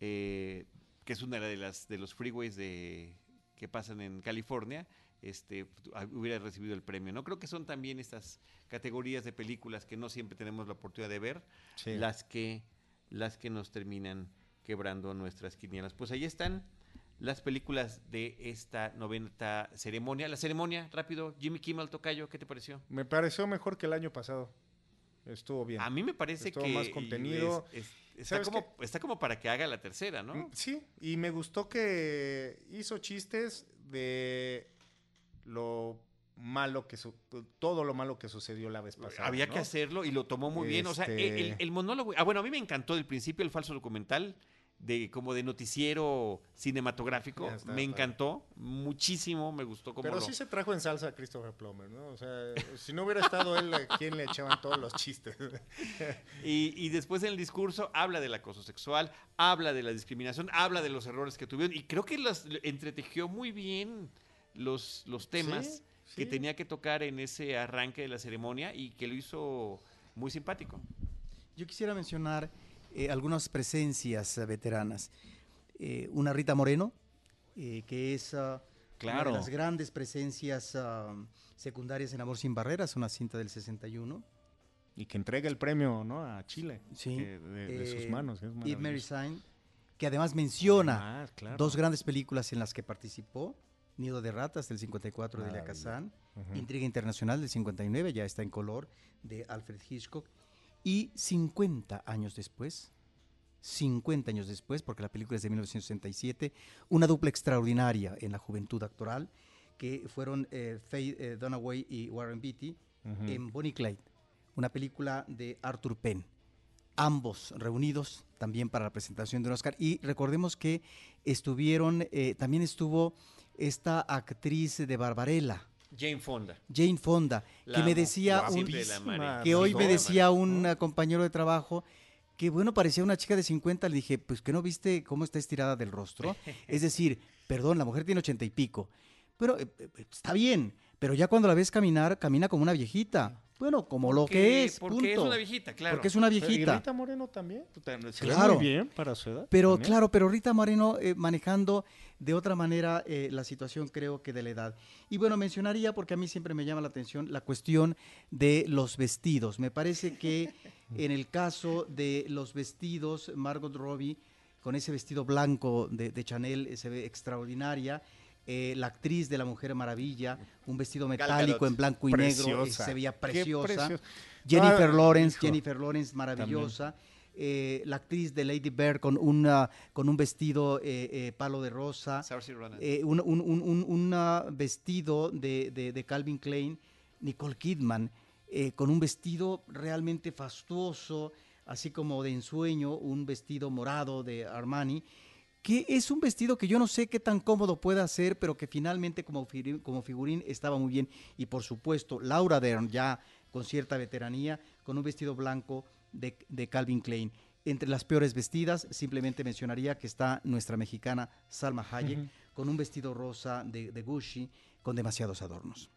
eh, que es una de las de los freeways de, que pasan en California, este, ah, hubiera recibido el premio. No creo que son también estas categorías de películas que no siempre tenemos la oportunidad de ver, Sí. las que las que nos terminan quebrando nuestras quinielas. Pues ahí están las películas de esta noventa ceremonia. La ceremonia, rápido, Jimmy Kimmel Tocayo, ¿qué te pareció? Me pareció mejor que el año pasado. Estuvo bien. A mí me parece Estuvo que más contenido. es- es- está, ¿Sabes como, está como para que haga la tercera, ¿no? Mm, Sí, y me gustó que hizo chistes de lo malo que su- todo lo malo que sucedió la vez pasada. Había ¿no? que hacerlo y lo tomó muy bien. O sea, Este- el, monólogo. Ah, bueno, a mí me encantó del principio el falso documental de como de noticiero cinematográfico. Está, me padre. encantó muchísimo, me gustó como Pero lo- sí se trajo en salsa a Christopher Plummer, ¿no? O sea, si no hubiera estado él, ¿a quién le echaban todos los chistes? Y, y después en el discurso habla del acoso sexual, habla de la discriminación, habla de los errores que tuvieron y creo que los entretejió muy bien los, los temas Sí, que sí. tenía que tocar en ese arranque de la ceremonia y que lo hizo muy simpático. Yo quisiera mencionar eh, algunas presencias veteranas. Eh, una Rita Moreno, eh, que es ah, una Claro. de las grandes presencias ah, secundarias en Amor sin Barreras, una cinta del 61. Y que entrega el premio, ¿no? A Chile. Sí. que de, de sus Eh, manos. que es Eve Mary. Saint, que además menciona Ah, claro. dos grandes películas en las que participó. Nido de Ratas del 54 de Elia Maravilloso. Kazan. Intriga Internacional del 59, ya está en color, de Alfred Hitchcock. Y 50 años después, 50 años después, porque la película es de 1967, una dupla extraordinaria en la juventud actoral, que fueron eh, Faye eh, Dunaway y Warren Beatty en Bonnie Clyde, una película de Arthur Penn. Ambos reunidos también para la presentación de un Oscar. Y recordemos que estuvieron, eh, también estuvo esta actriz de Barbarella, Jane Fonda. Jane Fonda, La que me decía un, que hoy me decía un compañero de trabajo que bueno, parecía una chica de 50, le dije, pues que no viste cómo está estirada del rostro. Es decir, perdón, la mujer tiene ochenta y pico. Pero eh, eh, está bien, pero ya cuando la ves caminar, camina como una viejita. Bueno, como lo que es, Porque es una viejita, claro. Porque es una Pero, ¿Y viejita. Rita Moreno también? Se Claro. muy bien para su edad. Pero también. claro, pero Rita Moreno eh, manejando de otra manera eh, la situación creo que de la edad. Y bueno, mencionaría, porque a mí siempre me llama la atención, la cuestión de los vestidos. Me parece que en el caso de los vestidos, Margot Robbie, con ese vestido blanco de, de Chanel, eh, se ve extraordinaria. Eh, la actriz de la Mujer Maravilla, un vestido metálico en blanco y negro, eh, Preciosa. se veía preciosa. Jennifer Ah, Lawrence, hijo. Jennifer Lawrence, maravillosa. Eh, la actriz de Lady Bird con, una, con un vestido eh, palo de rosa. Un, un- un- un- un, ah, vestido de, de- de Calvin Klein, Nicole Kidman, con un vestido realmente fastuoso, así como de ensueño, un vestido morado de Armani, que es un vestido que yo no sé qué tan cómodo pueda ser, pero que finalmente como, figurín- como figurín estaba muy bien. Y por supuesto, Laura Dern, ya con cierta veteranía, con un vestido blanco de, de Calvin Klein. Entre las peores vestidas, simplemente mencionaría que está nuestra mexicana Salma Hayek, con un vestido rosa de, de Gucci, con demasiados adornos.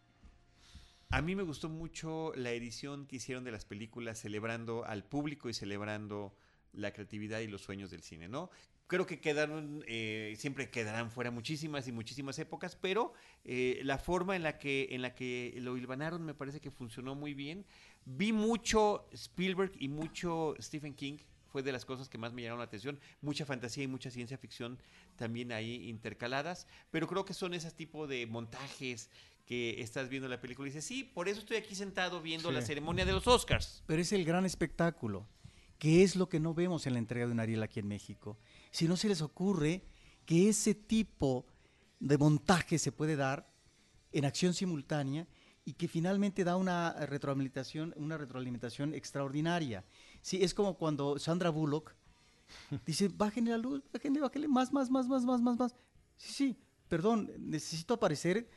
A mí me gustó mucho la edición que hicieron de las películas celebrando al público y celebrando la creatividad y los sueños del cine, ¿no? Creo que quedaron, eh, siempre quedarán fuera muchísimas y muchísimas épocas, pero eh, la forma en la, que, en la que lo hilvanaron me parece que funcionó muy bien. Vi mucho Spielberg y mucho Stephen King, fue de las cosas que más me llamaron la atención. Mucha fantasía y mucha ciencia ficción también ahí intercaladas, pero creo que son ese tipo de montajes que estás viendo la película y dices, sí, por eso estoy aquí sentado viendo Sí. la ceremonia de los Oscars. Pero es el gran espectáculo, que es lo que no vemos en la entrega de un Ariel aquí en México. Si no se les ocurre que ese tipo de montaje se puede dar en acción simultánea y que finalmente da una retroalimentación, una retroalimentación extraordinaria. Sí, es como cuando Sandra Bullock dice, bájenle la luz, bájenle, bájenle, más, más, más, más, más, más, más. Sí, sí, perdón, necesito aparecer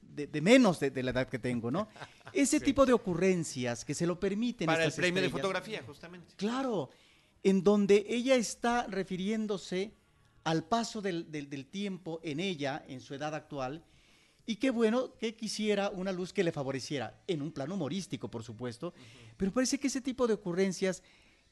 de, de menos de, de la edad que tengo, ¿no? Ese tipo de ocurrencias que se lo permiten. Para el estas premio de estrellas. fotografía, justamente. Claro, en donde ella está refiriéndose al paso del, del- del tiempo en ella, en su edad actual, y qué bueno que quisiera una luz que le favoreciera, en un plano humorístico, por supuesto, pero parece que ese tipo de ocurrencias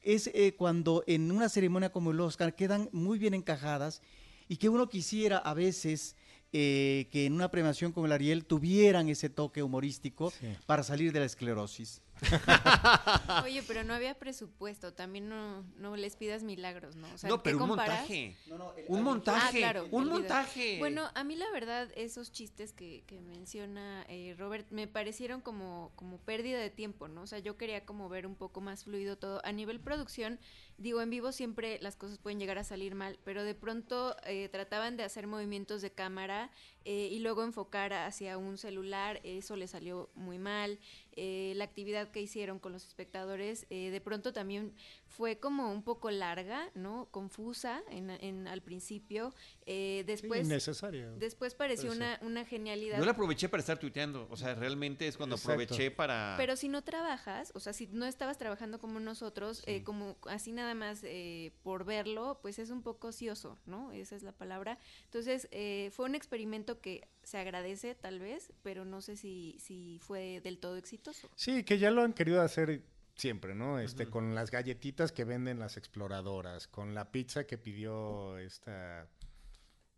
es eh, cuando en una ceremonia como el Oscar quedan muy bien encajadas y que uno quisiera a veces eh, que en una premiación como el Ariel tuvieran ese toque humorístico Sí. para salir de la esclerosis. Oye, pero no había presupuesto, también no, no les pidas milagros, ¿no? O sea, no, ¿qué pero un comparas? montaje. el- Un montaje. Ah, claro, un montaje. Bueno, a mí la verdad, esos chistes que, que menciona eh, Robert me parecieron como, como pérdida de tiempo, ¿no? O sea, yo quería como ver un poco más fluido todo. A nivel producción, digo, en vivo siempre las cosas pueden llegar a salir mal, pero de pronto eh, trataban de hacer movimientos de cámara eh, y luego enfocar hacia un celular, eso le salió muy mal. Eh, la actividad que hicieron con los espectadores eh, de pronto también fue como un poco larga, ¿no? Confusa en, en- al principio. Eh, después, innecesario. después pareció una, una genialidad. Yo la aproveché para estar tuiteando. O sea, realmente es cuando Exacto. aproveché para. Pero si no trabajas, o sea, si no estabas trabajando como nosotros, eh, como así nada más eh, por verlo, pues es un poco ocioso, ¿no? Esa es la palabra. Entonces, eh, fue un experimento que se agradece tal vez, pero no sé si, si fue del todo exitoso. Sí, que ya lo han querido hacer siempre, ¿no? Este, con las galletitas que venden las exploradoras, con la pizza que pidió esta,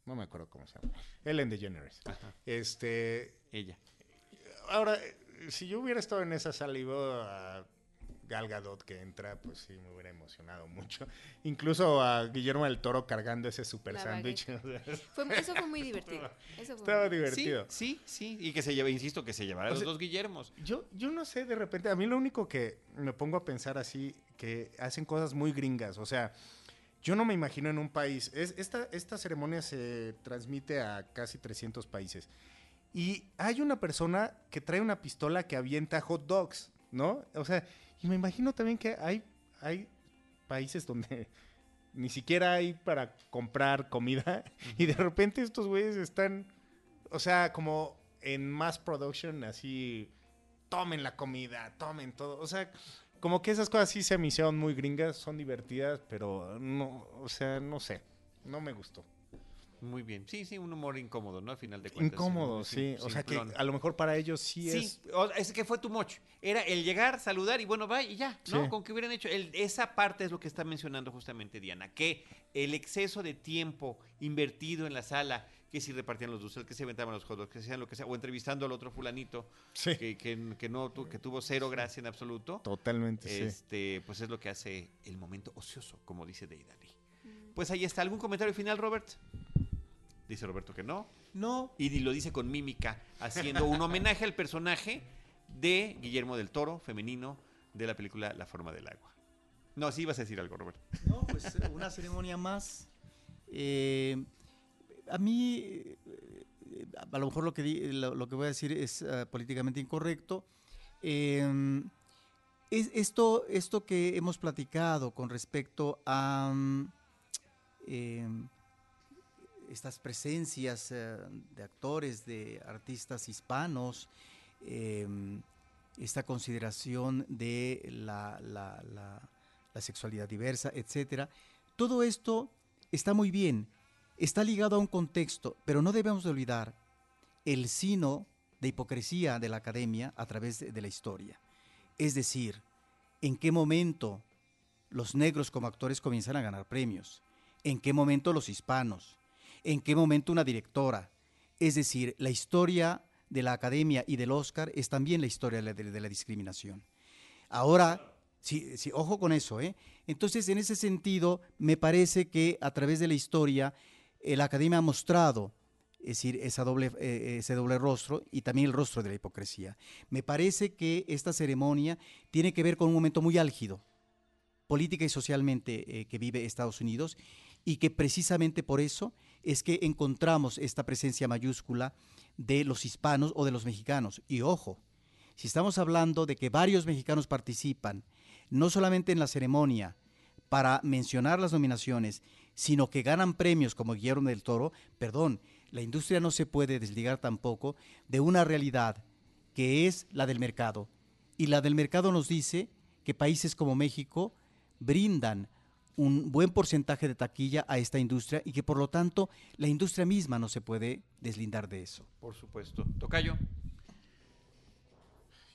no me acuerdo cómo se llama, Ellen DeGeneres. Ajá, Este, ella. ahora, si yo hubiera estado en esa sala y veo a Gal Gadot que entra, pues sí, me hubiera emocionado mucho. Incluso a Guillermo del Toro cargando ese super sándwich. Fue, eso fue muy divertido. Eso fue Estaba muy- divertido. Sí, sí, sí. Y que se lleve, insisto, que se llevara O los dos Guillermos. Yo, yo no sé, de repente, a mí lo único que me pongo a pensar así, que hacen cosas muy gringas, o sea, yo no me imagino en un país, es, esta, esta ceremonia se transmite a casi 300 países, y hay una persona que trae una pistola que avienta hot dogs, ¿no? O sea, y me imagino también que hay, hay países donde ni siquiera hay para comprar comida, y de repente estos güeyes están, o sea, como en mass production, así tomen la comida, tomen todo. O sea, como que esas cosas sí se me hicieron muy gringas, son divertidas, pero no, o sea, no sé, no me gustó. Muy bien. Sí, sí, un humor incómodo, ¿no? Al final de cuentas. Incómodo, sí. O sea, que a lo mejor para ellos sí, Sí, es... o- es que fue too much. Era el llegar, saludar y bueno, va y ya, ¿no? Sí. Con que hubieran hecho. el- esa parte es lo que está mencionando justamente Diana, que el exceso de tiempo invertido en la sala, que si repartían los dulces, que se aventaban los hot dogs, que hacían lo que sea, o entrevistando al otro fulanito, Sí. que, que- que no, que tuvo cero gracia en absoluto, Totalmente, sí. este, pues es lo que hace el momento ocioso, como dice Deidali. Pues ahí está. ¿Algún comentario final, Robert? Dice Roberto que no. No, Y lo dice con mímica, haciendo un homenaje al personaje de Guillermo del Toro, femenino, de la película La forma del agua. No, sí ibas a decir algo, Roberto. No, pues eh, una ceremonia más. Eh, a mí, eh, a lo mejor lo que, lo, que voy a decir es eh, políticamente incorrecto. Eh, es esto, esto que hemos platicado con respecto a mm, eh, estas presencias eh, de actores, de artistas hispanos, eh, esta consideración de la, la- la- la sexualidad diversa, etcétera. Todo esto está muy bien, está ligado a un contexto, pero no debemos de olvidar el sino de hipocresía de la academia a través de, la historia. Es decir, en qué momento los negros como actores comienzan a ganar premios, en qué momento los hispanos, en qué momento una directora. Es decir, la historia de la academia y del Oscar es también la historia de de- la discriminación. Ahora, sí, sí, ojo con eso, ¿eh? Entonces, en ese sentido, me parece que a través de la historia, la academia ha mostrado, es decir, doble, eh, ese doble rostro y también el rostro de la hipocresía. Me parece que esta ceremonia tiene que ver con un momento muy álgido, política y socialmente, eh, que vive Estados Unidos y que precisamente por eso es que encontramos esta presencia mayúscula de los hispanos o de los mexicanos. Y ojo, si estamos hablando de que varios mexicanos participan, no solamente en la ceremonia para mencionar las nominaciones, sino que ganan premios como Guillermo del Toro, perdón, la industria no se puede desligar tampoco de una realidad que es la del mercado. Y la del mercado nos dice que países como México brindan un buen porcentaje de taquilla a esta industria y que por lo tanto la industria misma no se puede deslindar de eso. Por supuesto. Tocayo.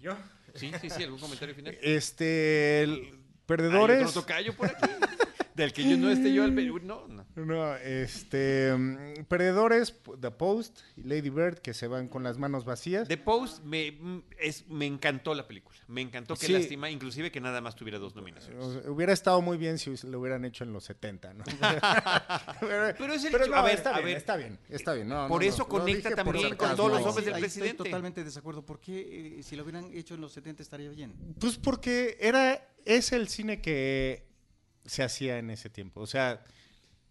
¿Yo? Sí, sí, sí, algún comentario final. Este, el- ¿Hay perdedores. otro tocayo por aquí? Del que yo no esté yo al pe- No, no. No, este, mm, perdedores, The Post y Lady Bird, que se van con las manos vacías. The Post me, mm, es, me encantó la película. Me encantó. Qué Sí. lástima, inclusive que nada más tuviera dos nominaciones. O sea, Hubiera estado muy bien si lo hubieran hecho en los 70, ¿no? pero, Pero es el pero hecho- no, a ver, está a bien, ver. está bien, está bien. no, Por no, eso no, lo conecta dije por también con sarcasmo. todos los Ahí hombres sí- del ahí presidente. Estoy totalmente de desacuerdo. ¿Por qué eh, si lo hubieran hecho en los 70 estaría bien? Pues porque era, es el cine que se hacía en ese tiempo. O sea,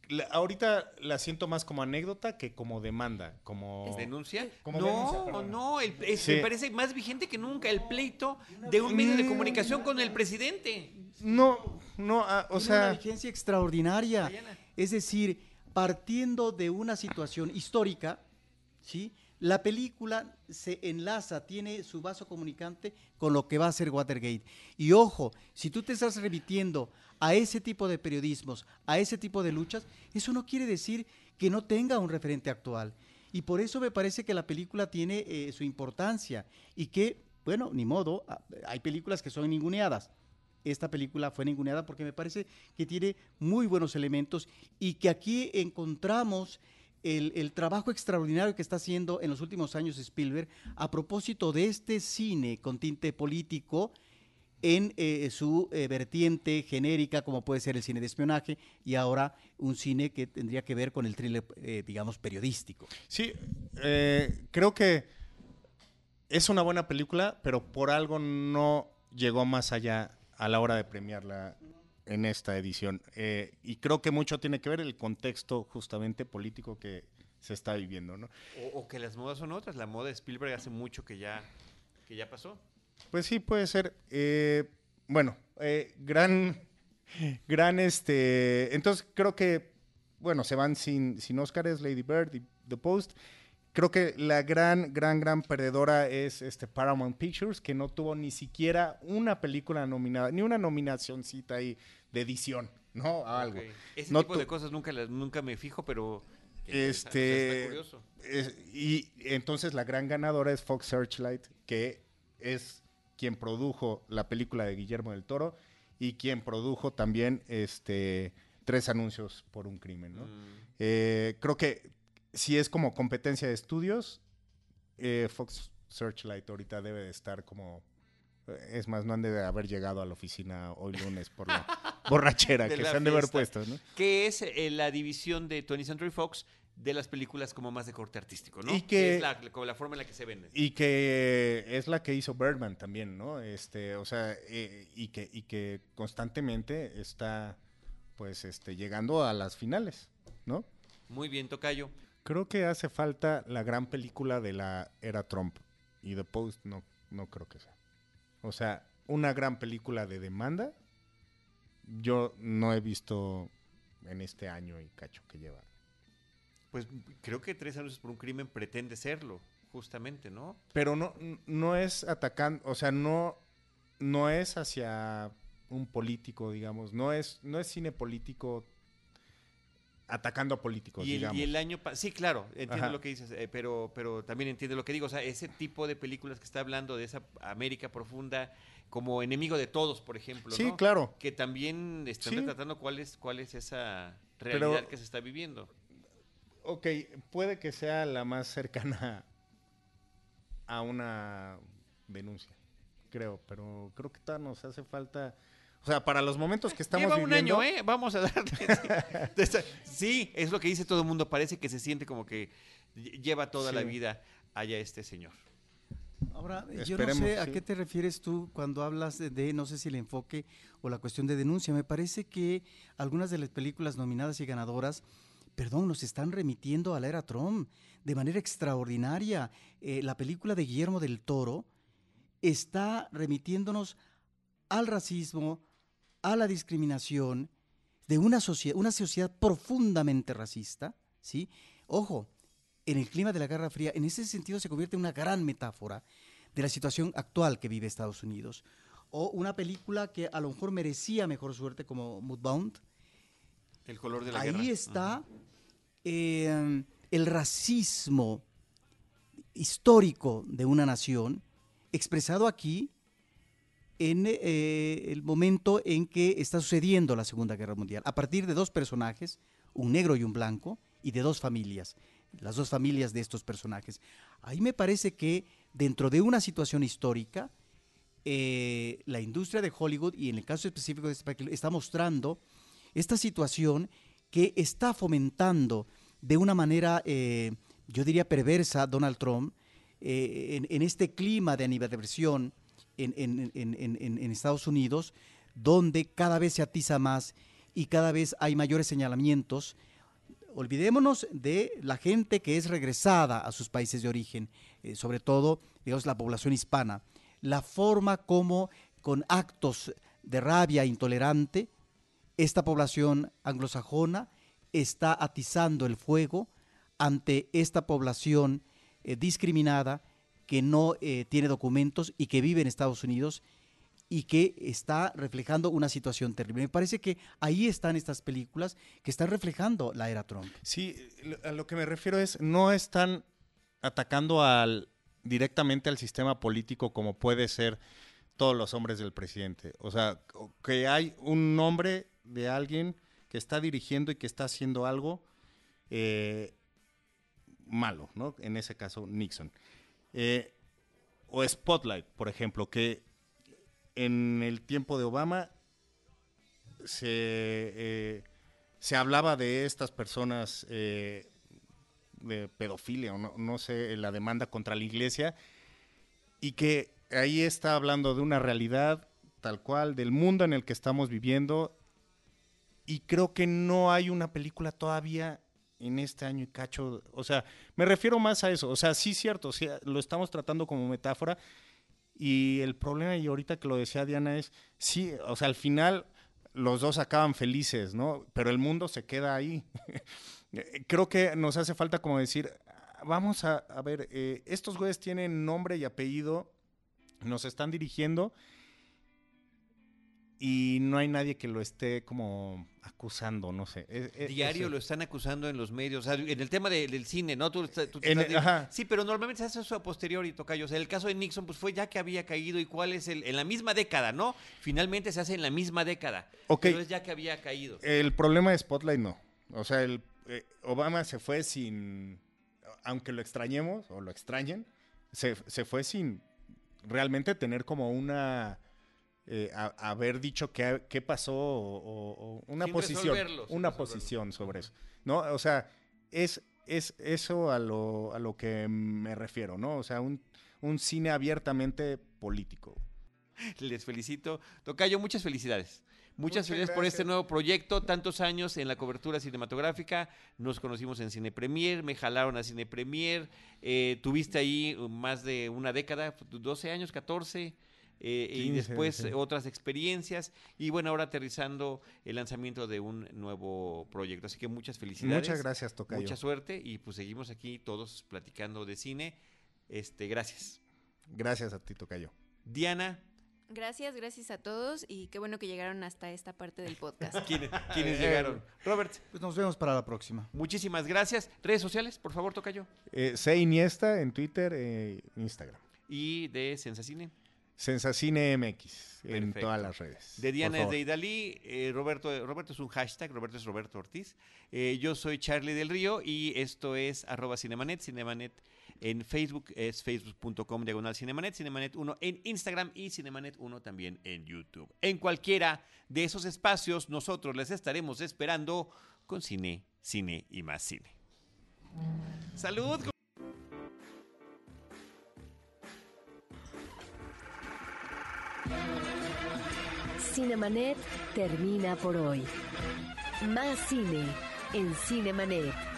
la- ahorita la siento más como anécdota que como demanda, como... ¿Denuncia? Como no, denuncia, no, el- es- Sí. me parece más vigente que nunca el pleito de un medio de Mm. comunicación con el presidente. No, no, ah, o Tiene sea... una vigencia extraordinaria. Es decir, partiendo de una situación histórica, ¿sí? La película se enlaza, tiene su vaso comunicante con lo que va a ser Watergate. Y ojo, si tú te estás remitiendo a ese tipo de periodismos, a ese tipo de luchas, eso no quiere decir que no tenga un referente actual. Y por eso me parece que la película tiene eh, su importancia y que, bueno, ni modo, ah, hay películas que son ninguneadas. Esta película fue ninguneada porque me parece que tiene muy buenos elementos y que aquí encontramos el, el trabajo extraordinario que está haciendo en los últimos años Spielberg a propósito de este cine con tinte político en eh, su eh, vertiente genérica, como puede ser el cine de espionaje, y ahora un cine que tendría que ver con el thriller, eh, digamos, periodístico. Sí, eh, creo que es una buena película, pero por algo no llegó más allá a la hora de premiarla en esta edición. Eh, y creo que mucho tiene que ver el contexto justamente político que se está viviendo, ¿no? O, o que las modas son otras. La moda de Spielberg hace mucho que ya, que ya pasó. Pues sí, puede ser. Eh, bueno, eh, gran, gran este. Entonces creo que, bueno, se van sin, sin Oscars, Lady Bird y The Post. Creo que la gran, gran, gran perdedora es este Paramount Pictures, que no tuvo ni siquiera una película nominada, ni una nominacioncita ahí de edición, ¿no? A algo. Ok. Ese No tipo de cosas nunca, las- nunca me fijo, pero... sea, Este, es- y entonces la gran ganadora es Fox Searchlight, que es quien produjo la película de Guillermo del Toro y quien produjo también este tres anuncios por un crimen. ¿no? Mm. Eh, creo que si es como competencia de estudios, eh, Fox Searchlight ahorita debe de estar como... eh, Es más, no han de haber llegado a la oficina hoy lunes por la borrachera que se han de haber puesto, ¿no? que es eh, la división de 20th Century Fox de las películas como más de corte artístico, ¿no? Y que- es la, como la forma en la que se venden. Y que es la que hizo Birdman también, ¿no? Este, o sea, eh, y, que, y que constantemente está, pues, este, llegando a las finales, ¿no? Muy bien, Tocayo. Creo que hace falta la gran película de la era Trump. Y The Post no, no creo que sea. O sea, una gran película de demanda, yo no he visto en este año y cacho que lleva. Pues creo que Tres anuncios por un crimen pretende serlo, justamente, ¿no? Pero no, no es atacando, o sea, no, no es hacia un político, digamos. No es, no es cine político atacando a políticos, Y el, digamos. y el año sí, claro, entiendo Ajá. lo que dices, eh, pero, pero también entiendo lo que digo. O sea, ese tipo de películas que está hablando de esa América profunda, como enemigo de todos, por ejemplo, Sí, ¿no? claro. Que también están Sí. retratando cuál es, cuál es esa Pero- realidad que se está viviendo. Ok, puede que sea la más cercana a una denuncia, creo, pero creo que todavía nos hace falta, o sea, para los momentos que estamos Lleva un viviendo, año, ¿eh? Vamos a darle. sí, es lo que dice todo el mundo. Parece que se siente como que lle- lleva toda la vida allá este señor. Ahora, yo no Esperemos, sé a sí. qué te refieres tú cuando hablas de, de, no sé si el enfoque o la cuestión de denuncia. Me parece que algunas de las películas nominadas y ganadoras, perdón, nos están remitiendo a la era Trump de manera extraordinaria. Eh, la película de Guillermo del Toro está remitiéndonos al racismo, a la discriminación de una sociedad, una sociedad profundamente racista, ¿sí? Ojo, en el clima de la Guerra Fría, en ese sentido se convierte en una gran metáfora de la situación actual que vive Estados Unidos. O una película que a lo mejor merecía mejor suerte como Moodbound. El color de la Ahí guerra. está eh, el racismo histórico de una nación expresado aquí en eh, el momento en que está sucediendo la Segunda Guerra Mundial, a partir de dos personajes, un negro y un blanco, y de dos familias, las dos familias de estos personajes. Ahí me parece que dentro de una situación histórica, eh, la industria de Hollywood, y en el caso específico de película, está mostrando esta situación que está fomentando de una manera, eh, yo diría, perversa Donald Trump eh, en, este clima de animadversión en, en- en Estados Unidos, donde cada vez se atiza más y cada vez hay mayores señalamientos. Olvidémonos de la gente que es regresada a sus países de origen, eh, sobre todo, digamos, la población hispana. La forma como, con actos de rabia intolerante, esta población anglosajona está atizando el fuego ante esta población eh, discriminada que no eh, tiene documentos y que vive en Estados Unidos y que está reflejando una situación terrible. Me parece que ahí están estas películas que están reflejando la era Trump. Sí, a lo que me refiero es, no están atacando al, directamente al sistema político como puede ser todos los hombres del presidente. O sea, que hay un nombre de alguien que está dirigiendo y que está haciendo algo eh, malo, ¿no? En ese caso, Nixon. Eh, o Spotlight, por ejemplo, que en el tiempo de Obama se, eh, se hablaba de estas personas de pedofilia o no, no sé, la demanda contra la iglesia y que ahí está hablando de una realidad tal cual, del mundo en el que estamos viviendo y creo que no hay una película todavía en este año y cacho, o sea, me refiero más a eso, o sea, sí cierto, sí, lo estamos tratando como metáfora y el problema, y ahorita que lo decía Diana, es, sí, o sea, al final los dos acaban felices, ¿no? Pero el mundo se queda ahí. Creo que nos hace falta como decir, vamos a, a ver, eh, estos güeyes tienen nombre y apellido, nos están dirigiendo y no hay nadie que lo esté como acusando, no sé. Es- es- Diario es- lo están acusando en los medios. o sea, en el tema de- del cine, ¿no? Tú, En estás ajá. Sí, pero normalmente se hace eso a posteriori, Tocayo. O sea, el caso de Nixon, pues fue ya que había caído y cuál es el. En la misma década, ¿no? Finalmente se hace en la misma década. Ok. Pero es ya que había caído. El problema de Spotlight no. O sea, el, eh, Obama se fue sin, aunque lo extrañemos o lo extrañen, se, se fue sin realmente tener como una, eh, a- haber dicho qué, qué pasó o, o- o una Sin posición, una posición sobre eso. ¿No? O sea, es es eso a lo, a lo que me refiero, ¿no? O sea, un, un cine abiertamente político. Les felicito. Tocayo, muchas felicidades. Muchas, Muchas felicidades por este nuevo proyecto. Tantos años en la cobertura cinematográfica. Nos conocimos en Cine Premier, me jalaron a Cine Premier. eh, tuviste ahí más de una década, 12 años, 14. Eh, y 15, después sí. otras experiencias. Y bueno, ahora aterrizando el lanzamiento de un nuevo proyecto. Así que muchas felicidades. Muchas gracias, Tocayo. Mucha suerte. Y pues seguimos aquí todos platicando de cine. Este, gracias. Gracias a ti, Tocayo. Diana, Gracias, gracias a todos y qué bueno que llegaron hasta esta parte del podcast. ¿quiénes, quiénes Eh, llegaron? Robert. Pues nos vemos para la próxima. Muchísimas gracias. Redes sociales, por favor, toca yo. Eh, C. Iniesta en Twitter e Instagram. Y de Sensacine. Sensacine MX en Perfecto. todas las redes. De Diana es de Idalí. eh, Roberto, Roberto es un hashtag. Roberto es Roberto Ortiz. eh, yo soy Charlie del Río y esto es arroba Cinemanet. Cinemanet en Facebook es facebook.com diagonal Cinemanet. Cinemanet 1 en Instagram y Cinemanet 1 también en YouTube. En cualquiera de esos espacios nosotros les estaremos esperando con cine, cine y más cine. Salud. Cinemanet termina por hoy. Más cine en Cinemanet.